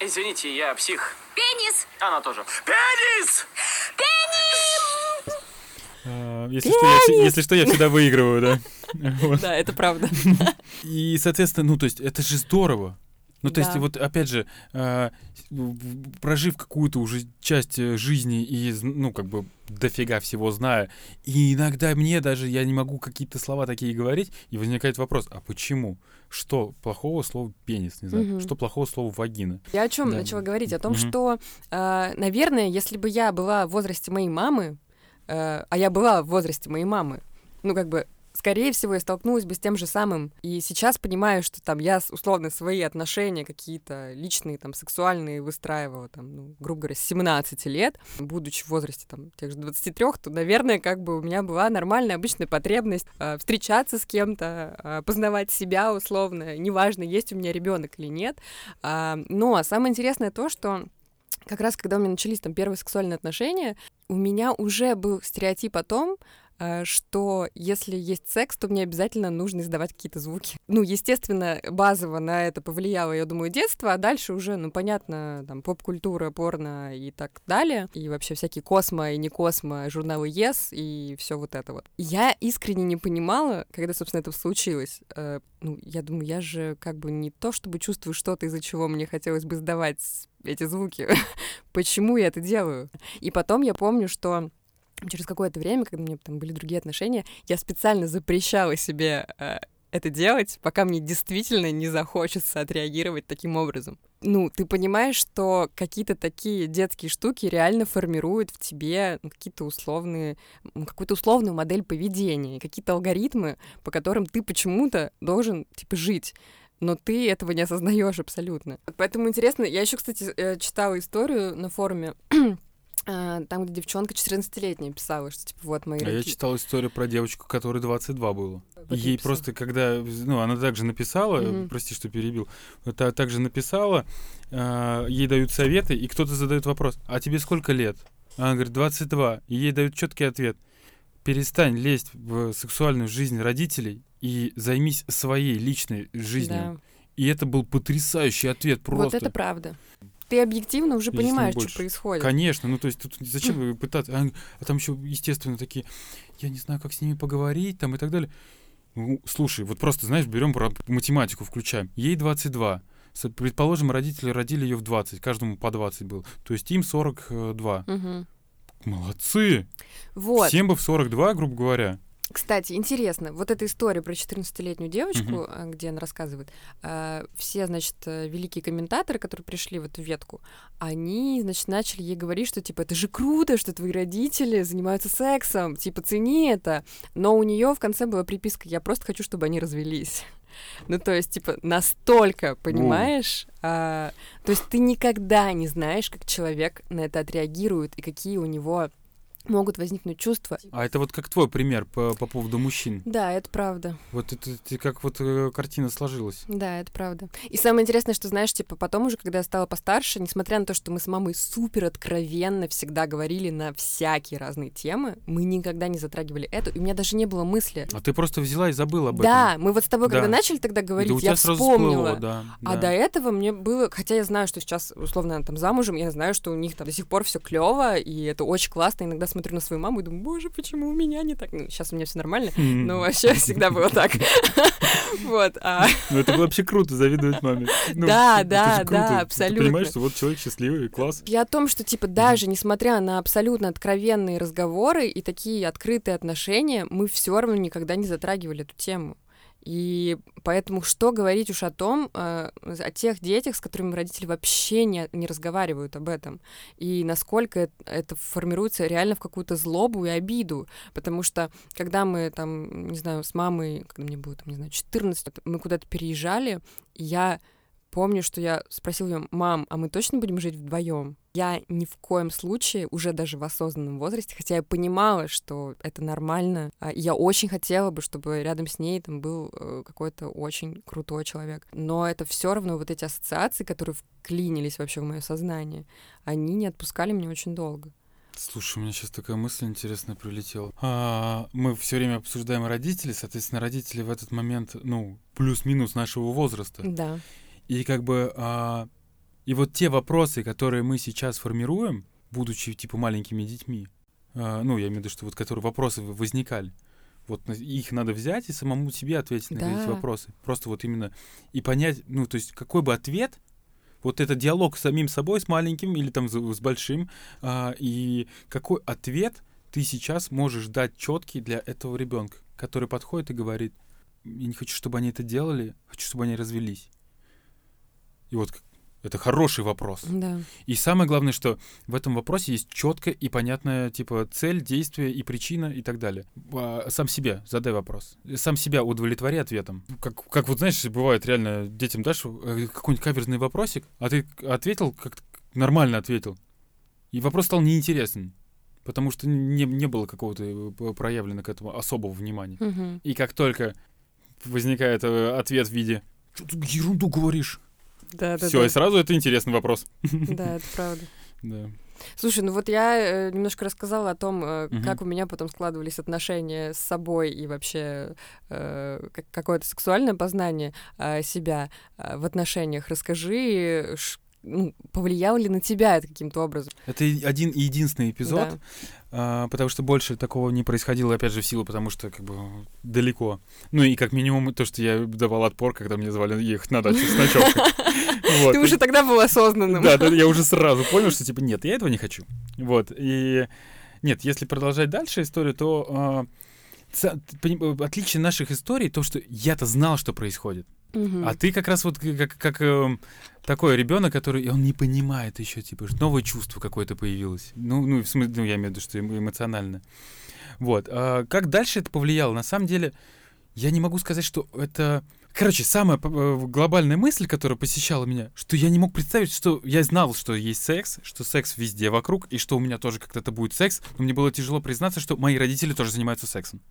Извините, я псих. Пенис! Она тоже. Пенис! А, Если что, я если что, я всегда выигрываю, да. Да, это правда. И, соответственно, ну, то есть, это же здорово. Ну, то есть, Да. вот опять же, а, прожив какую-то уже часть э, жизни и, ну, как бы, дофига всего зная, и иногда мне даже, я не могу какие-то слова такие говорить, и возникает вопрос, а почему? Что плохого слова пенис, не знаю, Мгм. что плохого слова вагина? Я о чем Да. начала говорить? О том, Мгм. что, э, наверное, если бы я была в возрасте моей мамы, э, а я была в возрасте моей мамы, ну, как бы, скорее всего, я столкнулась бы с тем же самым. И сейчас понимаю, что там я, условно, свои отношения какие-то личные, там, сексуальные выстраивала, там, ну, грубо говоря, с 17 лет, будучи в возрасте, там, тех же 23, то, наверное, как бы у меня была нормальная обычная потребность э, встречаться с кем-то, э, познавать себя, условно, неважно, есть у меня ребенок или нет. А, но самое интересное то, что как раз когда у меня начались там первые сексуальные отношения, у меня уже был стереотип о том, э, что если есть секс, то мне обязательно нужно издавать какие-то звуки. Ну, естественно, базово на это повлияло, я думаю, детство, а дальше уже, ну, понятно, там, поп-культура, порно и так далее, и вообще всякие космо и не космо, журналы Yes и все вот это вот. Я искренне не понимала, когда, собственно, это случилось. Э, Ну, я думаю, я же как бы не то, чтобы чувствую что-то, из-за чего мне хотелось бы сдавать эти звуки. Почему я это делаю? И потом я помню, что через какое-то время, когда у меня там были другие отношения, я специально запрещала себе э, это делать, пока мне действительно не захочется отреагировать таким образом. Ну, ты понимаешь, что какие-то такие детские штуки реально формируют в тебе ну, какие-то условные, какую-то условную модель поведения, какие-то алгоритмы, по которым ты почему-то должен, типа, жить но ты этого не осознаешь абсолютно. Поэтому интересно, я еще, кстати, э, читала историю на форуме, там, где девчонка 14-летняя писала, что, типа, вот мои А я читал историю про девочку, которой 22 было. Вот ей написала. просто, когда, ну, она также написала, Мгм. прости, что перебил, та, также написала, а, ей дают советы, и кто-то задает вопрос, а тебе сколько лет? Она говорит, 22. И ей дают четкий ответ. Перестань лезть в сексуальную жизнь родителей и займись своей личной жизнью. Да. И это был потрясающий ответ просто. Вот это правда. Ты объективно уже Если понимаешь, что происходит. Конечно, ну то есть тут зачем вы пытаться, а, а там еще естественно такие, я не знаю, как с ними поговорить, там и так далее. Ну, слушай, вот просто, знаешь, берем про математику, включаем. Ей 22. С- Предположим, родители родили ее в 20, каждому по 20 было. То есть им 42. Мгм. Молодцы! Вот. Всем бы в 42, грубо говоря. Кстати, интересно, вот эта история про 14-летнюю девочку, а, где она рассказывает, а, все, значит, э, великие комментаторы, которые пришли в эту ветку, они, значит, начали ей говорить, что, типа, это же круто, что твои родители занимаются сексом, типа, цени это. Но у нее в конце была приписка, я просто хочу, чтобы они развелись. Ну, то есть, типа, настолько, понимаешь? А, то есть ты никогда не знаешь, как человек на это отреагирует и какие у него могут возникнуть чувства. А это вот как твой пример по, по поводу мужчин. Да, это правда. Вот это, ты как вот э, картина сложилась. Да, это правда. И самое интересное, что, знаешь, типа, потом уже, когда я стала постарше, несмотря на то, что мы с мамой супер откровенно всегда говорили на всякие разные темы, мы никогда не затрагивали это, и у меня даже не было мысли. А ты просто взяла и забыла об Да, мы вот с тобой, когда Да. начали тогда этом. говорить, да у тебя я сразу вспомнила. всплыло, да. А да. до этого мне было, хотя я знаю, что сейчас, условно, там замужем, я знаю, что у них там до сих пор все клево, и это очень классно. Иногда смотрю на свою маму и думаю, боже, почему у меня не так? Ну, сейчас у меня все нормально, М. но вообще всегда было так. Вот. а Ну, это вообще круто, завидовать маме. Ну, Да, да, да, Ты абсолютно. понимаешь, что вот человек счастливый, класс. Я о том, что, типа, даже несмотря на абсолютно откровенные разговоры и такие открытые отношения, мы все равно никогда не затрагивали эту тему. И поэтому что говорить уж о том, э, о тех детях, с которыми родители вообще не, не разговаривают об этом, и насколько это, это формируется реально в какую-то злобу и обиду, потому что когда мы там, не знаю, с мамой, когда мне было, там, не знаю, 14, мы куда-то переезжали, я помню, что я спросила ее, мам, а мы точно будем жить вдвоем? Я ни в коем случае, уже даже в осознанном возрасте, хотя я понимала, что это нормально, а, я очень хотела бы, чтобы рядом с ней там был э, какой-то очень крутой человек. Но это все равно вот эти ассоциации, которые вклинились вообще в мое сознание, они не отпускали меня очень долго. Слушай, у меня сейчас такая мысль интересная прилетела. А, мы все время обсуждаем родителей, соответственно, родители в этот момент, ну, плюс-минус нашего возраста. Да. И как бы а, и вот те вопросы, которые мы сейчас формируем, будучи типа маленькими детьми, а, ну я имею в виду, что вот которые вопросы возникали, вот их надо взять и самому себе ответить на Да. эти вопросы. Просто вот именно и понять, ну то есть какой бы ответ, вот этот диалог с самим собой, с маленьким или там с, с большим, а, и какой ответ ты сейчас можешь дать четкий для этого ребенка, который подходит и говорит, я не хочу, чтобы они это делали, хочу, чтобы они развелись. И вот это хороший вопрос. Да. И самое главное, что в этом вопросе есть четкая и понятная типа цель, действие и причина и так далее. А, Сам себе задай вопрос. Сам себя удовлетвори ответом. Как, как вот знаешь, бывает реально детям дашь э, какой-нибудь каверзный вопросик, а ты ответил, как нормально ответил. И вопрос стал неинтересен. Потому что не, не было какого-то э, проявлено к этому особого внимания. Мгм. И как только возникает э, ответ в виде «Что ты ерунду говоришь?» Да, да, Все, да. и сразу это интересный вопрос. Да, это правда. Да. Слушай, ну вот я э, немножко рассказала о том, э, Мгм. как у меня потом складывались отношения с собой и вообще э, как- какое-то сексуальное познание э, себя э, в отношениях. Расскажи, ш- ну, повлияло ли на тебя это каким-то образом? Это один и единственный эпизод, Да. а, потому что больше такого не происходило, опять же, в силу, потому что как бы далеко. Ну и как минимум то, что я давал отпор, когда мне звали ехать на дачу с ночевкой. Вот. Ты уже тогда был осознанным. Да, да, я уже сразу понял, что типа нет, я этого не хочу. Вот. И нет, если продолжать дальше историю, то а, отличие наших историй то, что я-то знал, что происходит. А ты как раз вот как, как эм, такой ребенок, который он не понимает еще, типа, новое чувство какое-то появилось. Ну, ну, в смысле, ну, я имею в виду, что эмо- эмоционально. Вот. А как дальше это повлияло? На самом деле, я не могу сказать, что это... Короче, самая э, глобальная мысль, которая посещала меня, что я не мог представить, что я знал, что есть секс, что секс везде вокруг, и что у меня тоже как-то будет секс, но мне было тяжело признаться, что мои родители тоже занимаются сексом.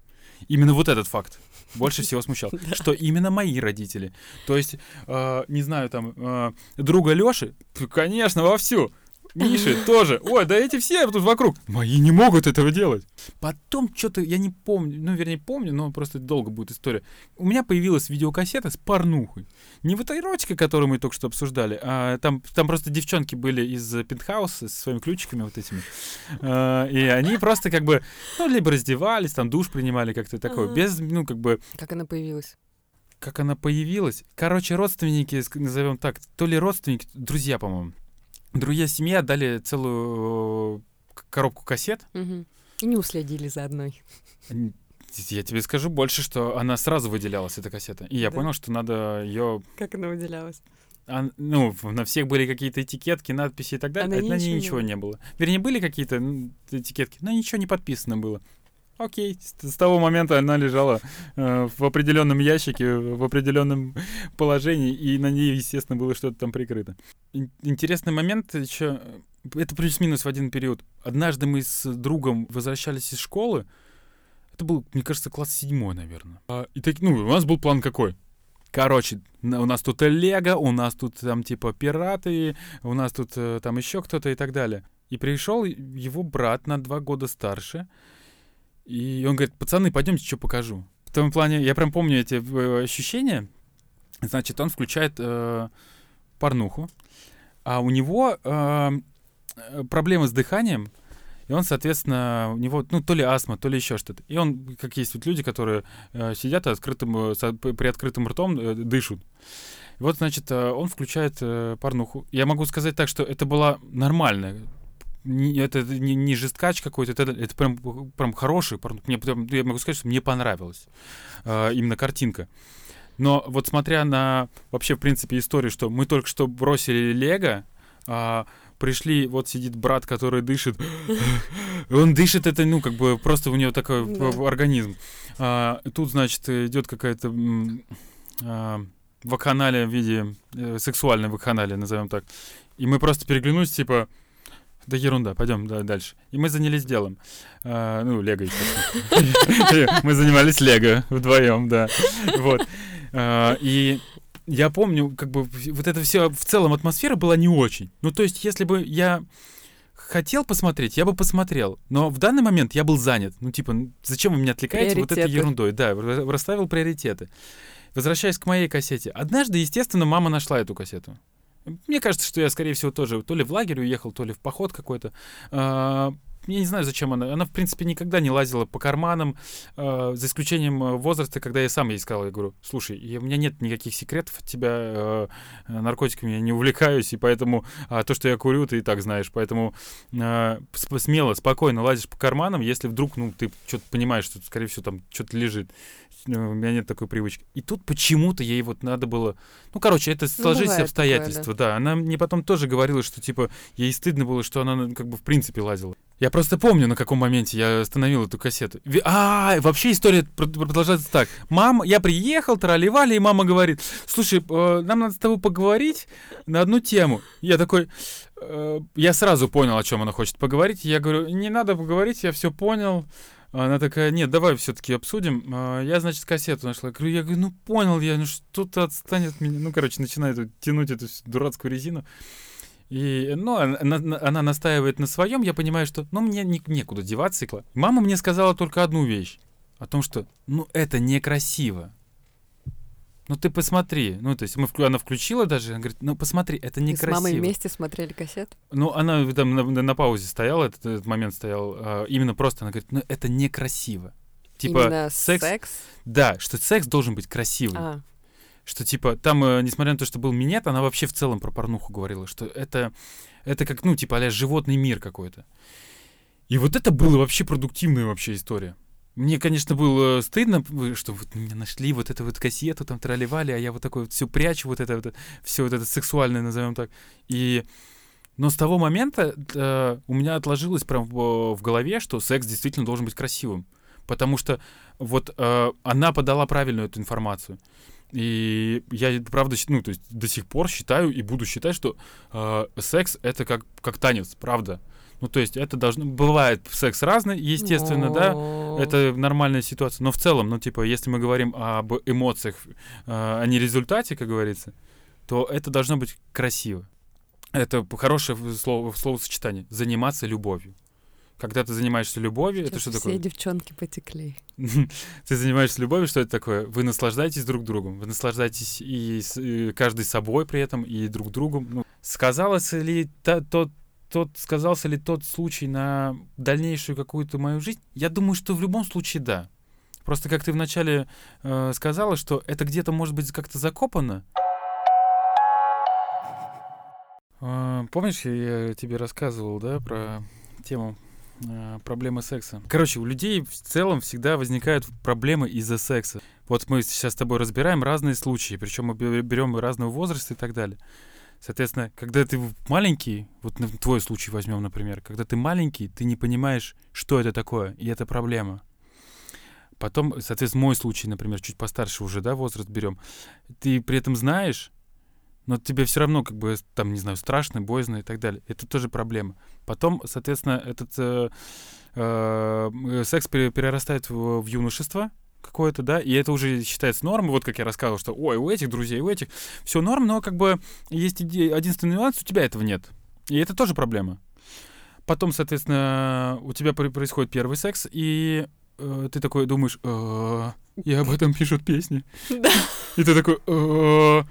Именно вот этот факт больше всего смущал, что именно мои родители. То есть, э, не знаю, там, э, друга Лёши, конечно, вовсю. Миши тоже. Ой, да эти все тут вокруг. Мои не могут этого делать. Потом что-то, я не помню, ну, вернее, помню, но просто долго будет история. У меня появилась видеокассета с порнухой. Не вот эротика, которую мы только что обсуждали, а там, там просто девчонки были из пентхауса со своими ключиками вот этими. Э, И они просто как бы, ну, либо раздевались, там душ принимали как-то такое, без, ну, как бы, Как она появилась? как она появилась. Короче, родственники, назовем так, то ли родственники, друзья, по-моему. Друзья семьи отдали целую э, коробку кассет. И не уследили за одной. Я тебе скажу больше, что она сразу выделялась, эта кассета. И я Да. понял, что надо ее... Как она выделялась? ну, в- на всех были какие-то этикетки, надписи и так далее. А на а ней на ней ничего не ничего не было. Вернее, были какие-то этикетки, но ничего не подписано было. Окей, с, того момента она лежала э, в определенном ящике, в определенном положении, и на ней, естественно, было что-то там прикрыто. Ин- интересный момент еще, это плюс-минус в один период. Однажды мы с другом возвращались из школы, это был, мне кажется, класс седьмой, наверное. А, и так, ну, у нас был план какой? Короче, у нас тут Лего, у нас тут там типа пираты, у нас тут э, там еще кто-то и так далее. И пришел его брат на два года старше, и он говорит, пацаны, пойдемте, что покажу. В том плане, я прям помню эти э, ощущения. Значит, он включает э, порнуху, а у него э, э, проблемы с дыханием, и он, соответственно, у него, ну, то ли астма, то ли еще что-то. И он, как есть вот люди, которые э, сидят открытым, э, при открытым ртом, э, дышат. Вот, значит, э, он включает э, порнуху. Я могу сказать так, что это была нормальная. Не- это не, не жесткач какой-то, это, это прям, прям хороший порнух. Мне, прям- я могу сказать, что мне понравилось э, именно картинка. Но вот смотря на вообще, в принципе, историю, что мы только что бросили Лего, а, пришли, вот сидит брат, который дышит. Он дышит, это, ну, как бы просто у него такой Да. организм. А, тут, значит, идет какая-то а, вакханалия в виде э, сексуальной вакханалия, назовем так. И мы просто переглянулись, типа, да ерунда, пойдем да, дальше. И мы занялись делом. А, ну, Лего, естественно. Мы занимались Лего вдвоем, да. Вот. А, И я помню, как бы вот это все в целом атмосфера была не очень. Ну, то есть, если бы я хотел посмотреть, я бы посмотрел. Но в данный момент я был занят. Ну, типа, зачем вы меня отвлекаете вот этой ерундой? Да, расставил приоритеты. Возвращаясь к моей кассете. Однажды, естественно, мама нашла эту кассету. Мне кажется, что я, скорее всего, тоже то ли в лагерь уехал, то ли в поход какой-то. Я не знаю, зачем она. Она, в принципе, никогда не лазила по карманам, а, за исключением э, возраста, когда я сам ей сказал, я говорю, слушай, я- у меня нет никаких секретов от тебя, э, э, наркотиками я не увлекаюсь, и поэтому а, то, что я курю, ты и так знаешь. Поэтому э, смело, спокойно лазишь по карманам, если вдруг, ну, ты что-то понимаешь, что, скорее всего, там что-то лежит. Ну, У меня нет такой привычки. И тут почему-то ей вот надо было... Ну, короче, это сложились бывает такое, обстоятельства, да. Она мне потом тоже говорила, что, типа, ей стыдно было, что она, ну, как бы, в принципе, лазила. Я просто помню, на каком моменте я остановил эту кассету. А, вообще история пр- продолжается так. Мама, я приехал, тролливали, и мама говорит, слушай, э, нам надо с тобой поговорить на одну тему. Я такой, э, я сразу понял, о чем она хочет поговорить. Я говорю, не надо поговорить, я все понял. Она такая, нет, давай все-таки обсудим. А, Я, значит, кассету нашла. Говорю, я говорю, ну понял я, ну что ты отстань от меня. Ну, короче, начинает тянуть эту дурацкую резину. И, ну, она, она- настаивает на своем, я понимаю, что, ну, мне не- некуда деваться. и кла- Мама мне сказала только одну вещь. О том, что, ну, это некрасиво. Ну, ты посмотри. Ну, то есть мы, она включила даже, она говорит, ну, посмотри, это И с некрасиво. мамой вместе смотрели кассету? Ну, она там на, на паузе стояла, этот, этот момент стоял. а, именно просто она говорит, ну, это некрасиво. Типа, Именно секс, секс? да, что секс должен быть красивым. А, Что, типа, там, э, несмотря на то, что был минет, она вообще в целом про порнуху говорила, что это, это как, ну, типа, а животный мир какой-то. И вот это была вообще продуктивная вообще история. Мне, конечно, было стыдно, в- что вот меня нашли вот эту вот кассету, там тролливали, а я вот такой вот все прячу, вот это вот, все вот это сексуальное, назовем так. И но с того момента э, у меня отложилось прям в, в голове, что секс действительно должен быть красивым. Потому что вот э, она подала правильную эту информацию. И я, правда, ну, то есть до сих пор считаю и буду считать, что э, секс — это как, как танец, правда. Ну, то есть это должно... Бывает секс разный, естественно, да, это нормальная ситуация. Но в целом, ну, типа, если мы говорим об эмоциях, э, а не результате, как говорится, то это должно быть красиво. Это хорошее слово, словосочетание. Заниматься любовью. Когда ты занимаешься любовью, это Сейчас что все такое? девчонки потекли. Ты занимаешься любовью, что это такое? Вы наслаждаетесь друг другом, вы наслаждаетесь и, с- и каждый собой при этом, и друг другом. Ну, сказалось ли та- тот, тот, сказался ли тот случай на дальнейшую какую-то мою жизнь? Я думаю, что в любом случае да. Просто как ты вначале э, сказала, что это где-то может быть как-то закопано. А, помнишь, я тебе рассказывал, да, про тему э, проблемы секса. Короче, у людей в целом всегда возникают проблемы из-за секса. Вот мы сейчас с тобой разбираем разные случаи, причем мы бе- берем разного возраста и так далее. Соответственно, когда ты маленький, вот твой случай возьмем, например, когда ты маленький, ты не понимаешь, что это такое, и это проблема. Потом, соответственно, мой случай, например, чуть постарше уже, да, возраст берем. Ты при этом знаешь, но тебе все равно, как бы, там, не знаю, страшно, боязно и так далее. Это тоже проблема. Потом, соответственно, этот э, э, секс пере- перерастает в, в юношество какое-то, да, и это уже считается нормой. Вот как я рассказывал, что ой, у этих друзей, у этих все норм, но как бы есть иде- единственный нюанс, у тебя этого нет. И это тоже проблема. Потом, соответственно, у тебя пр- происходит первый секс, и э, ты такой думаешь, «Э, и об этом пишут песни. И ты такой, «Э,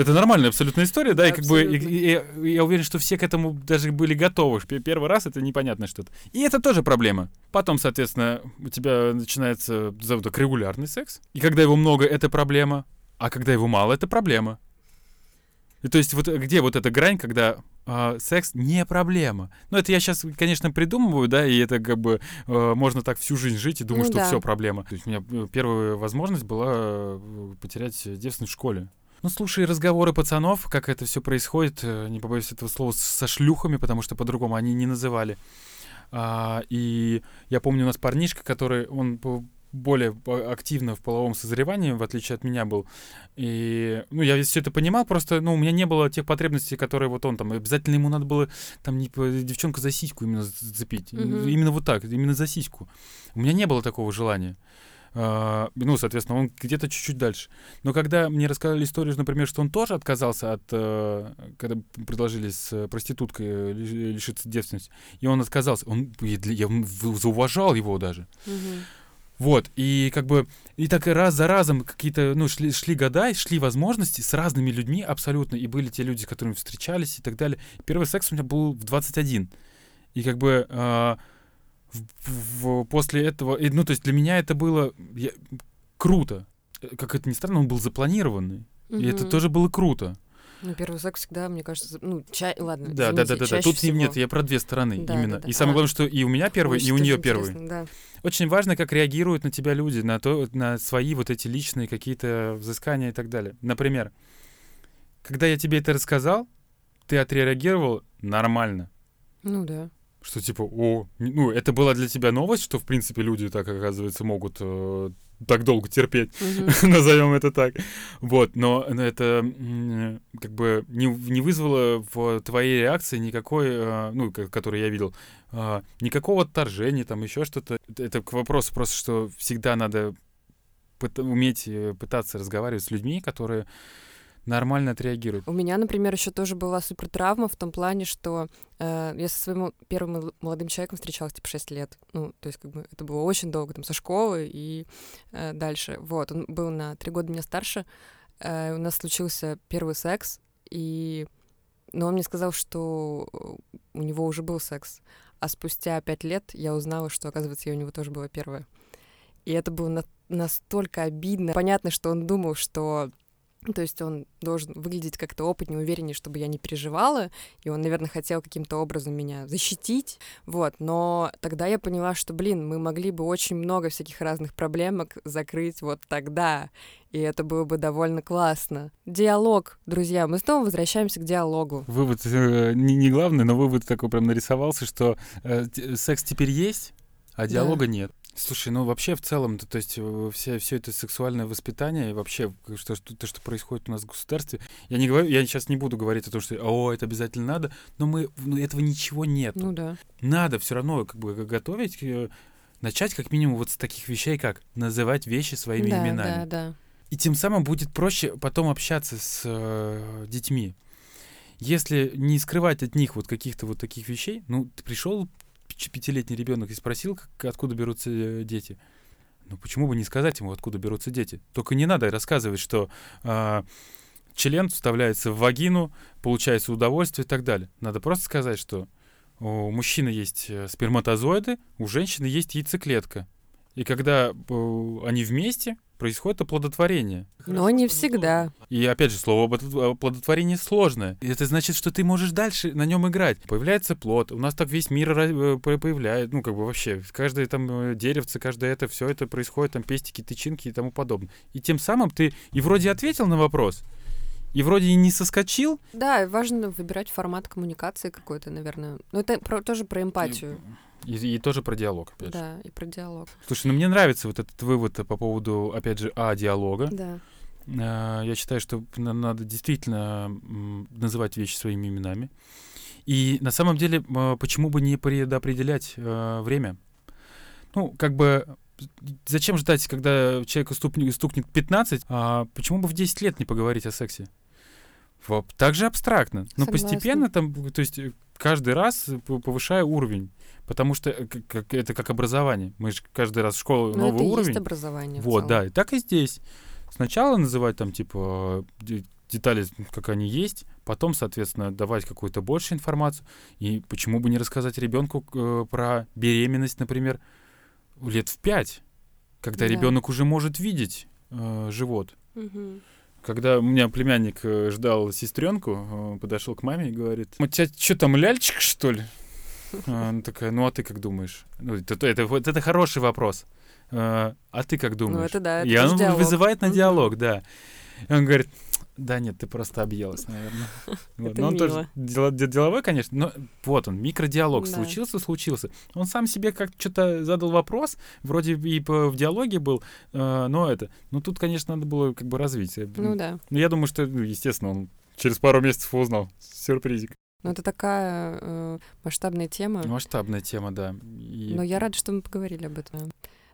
это нормальная абсолютная история, да, и как бы Абсолютно. и- и я уверен, что все к этому даже были готовы. Первый раз это непонятно что-то. И это тоже проблема. Потом, соответственно, у тебя начинается, зовут так, регулярный секс. И когда его много, это проблема. А когда его мало, это проблема. И то есть вот где вот эта грань, когда а, секс не проблема. Ну, это я сейчас, конечно, придумываю, да, и это как бы э, можно так всю жизнь жить и думать, Ну что да. все проблема. То есть у меня э, первая возможность была э, потерять девственность в школе. Ну, слушай, разговоры пацанов, как это все происходит, э, не побоюсь этого слова, со шлюхами, потому что по-другому они не называли. А, и я помню, у нас парнишка, который, он более по- активно в половом созревании, в отличие от меня был. И, ну, я все это понимал, просто, ну, у меня не было тех потребностей, которые вот он там, обязательно ему надо было, там, не, девчонка за сиську именно зацепить. Мгм. Именно вот так, именно за сиську. У меня не было такого желания. А, ну, соответственно, он где-то чуть-чуть дальше. Но когда мне рассказали историю, например, что он тоже отказался от, э, когда предложили с э, проституткой э, лиш- лишиться девственности, и он отказался, он, я зауважал его даже. Вот, и как бы, и так раз за разом какие-то, ну, шли, шли года, шли возможности с разными людьми абсолютно, и были те люди, с которыми встречались и так далее. Первый секс у меня был в 21. И как бы а, в- в- после этого, и, ну, то есть для меня это было я- круто. Э, Как это ни странно, он был запланированный. И это тоже было круто. Ну, первый секс всегда, мне кажется, ну, чай, ладно, Да, да, да, извините, да, да. чаще Тут всего. нет, я про две стороны Да, именно. да, да. И самое А. главное, что и у меня первый, и у нее первый. Да. Очень важно, как реагируют на тебя люди, на то, на свои вот эти личные какие-то взыскания и так далее. Например, когда я тебе это рассказал, ты отреагировал нормально. Ну да. Что типа, о, ну, это была для тебя новость, что, в принципе, люди так, оказывается, могут э, так долго терпеть, Мгм. назовем это так. Вот, но это как бы не, не вызвало в твоей реакции никакой, э, ну, ко- который я видел, э, никакого отторжения, там еще что-то. Это- Это к вопросу просто, что всегда надо пыт- уметь э, пытаться разговаривать с людьми, которые нормально отреагируют. У меня, например, еще тоже была супер травма в том плане, что э, я со своим первым мол- молодым человеком встречалась типа 6 лет. Ну, то есть, как бы это было очень долго, там, со школы и э, дальше. Вот, он был на три года меня старше. Э, у нас случился первый секс, и... Но он мне сказал, что э, у него уже был секс. А спустя пять лет я узнала, что, оказывается, я у него тоже была первая. И это было на- настолько обидно. Понятно, что он думал, что То есть он должен выглядеть как-то опытнее, увереннее, чтобы я не переживала, и он, наверное, хотел каким-то образом меня защитить, вот. Но тогда я поняла, что, блин, мы могли бы очень много всяких разных проблемок закрыть вот тогда, и это было бы довольно классно. Диалог, друзья, мы снова возвращаемся к диалогу. Вывод э, не, не главный, но вывод такой прям нарисовался, что э, секс теперь есть, а диалога нет. Слушай, ну вообще в целом, то, то есть э, все, все это сексуальное воспитание и вообще к- что, что, то, что происходит у нас в государстве, я не говорю, я сейчас не буду говорить о том, что о, это обязательно надо, но мы ну, этого ничего нет. Ну да. Надо все равно как бы готовить, э, начать как минимум вот с таких вещей, как называть вещи своими да, именами. да, да. И тем самым будет проще потом общаться с э, детьми. Если не скрывать от них вот каких-то вот таких вещей, ну, ты пришел пятилетний ребенок и спросил, как- откуда берутся э, дети. Ну, почему бы не сказать ему, откуда берутся дети? Только не надо рассказывать, что а, член вставляется в вагину, получается удовольствие и так далее. Надо просто сказать, что у мужчины есть э, сперматозоиды, у женщины есть яйцеклетка. И когда э, они вместе, происходит оплодотворение. Но не всегда. И опять же, слово оплодот- оплодотворение сложное. И это значит, что ты можешь дальше на нем играть. Появляется плод. У нас так весь мир э, по- появляет. Ну, как бы вообще, каждое там э, деревце, каждое это, все это происходит, там пестики, тычинки и тому подобное. И тем самым ты и вроде ответил на вопрос, и вроде и не соскочил. Да, важно выбирать формат коммуникации какой-то, наверное. Но это про- тоже про эмпатию. И, и тоже про диалог, опять же. Да, и про диалог. Слушай, ну мне нравится вот этот вывод по поводу, опять же, а, диалога. Да. Э, Я считаю, что на- надо действительно называть вещи своими именами. И на самом деле, э, почему бы не предопределять э, время? Ну, как бы, зачем ждать, когда человеку стукнет, стукнет 15, а почему бы в 10 лет не поговорить о сексе? Вот, Так же абстрактно, но Согласна. постепенно там, то есть каждый раз повышая уровень, потому что э, как- это как образование. Мы же каждый раз в школу Но новый это уровень. есть образование. в Вот, да, и так и здесь. Сначала называть там, типа, де- детали, как они есть, потом, соответственно, давать какую-то больше информацию. И почему бы не рассказать ребенку э, про беременность, например, лет в пять, когда Да. ребенок уже может видеть э, живот. Мгм. Когда у меня племянник э, ждал сестренку, подошел к маме и говорит, у тебя что там, ляльчик, что ли? А, Она такая, ну а ты как думаешь? Ну, это, это, вот это хороший вопрос. А, а ты как думаешь? Ну, это да, это И он диалог. вызывает на диалог, да. И он говорит, да нет, ты просто объелась, наверное. Вот. Это Но он тоже мило. дело- де- деловой, конечно, но вот он, микродиалог Да. случился, случился. Он сам себе как что-то задал вопрос, вроде и по- в диалоге был, э, но это, ну тут, конечно, надо было как бы развить. Ну да. Ну, я думаю, что, ну, естественно, он через пару месяцев узнал. Сюрпризик. Ну, это такая э, масштабная тема. Масштабная тема, да. И- Но я рада, что мы поговорили об этом.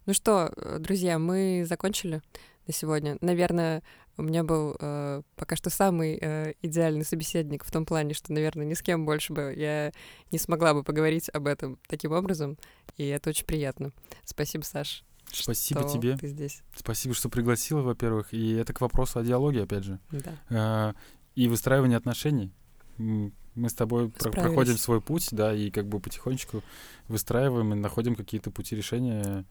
Ну что, э, друзья, мы закончили на сегодня. Наверное, у меня был э, пока что самый э, идеальный собеседник в том плане, что, наверное, ни с кем больше бы я не смогла бы поговорить об этом таким образом, и это очень приятно. Спасибо, Саш, Спасибо что тебе. ты здесь. Спасибо, что пригласила, во-первых. И это к вопросу о диалоге, опять же. Да. Э, И выстраивании отношений. Мы с тобой про- проходим свой путь, да, и как бы потихонечку выстраиваем и находим какие-то пути решения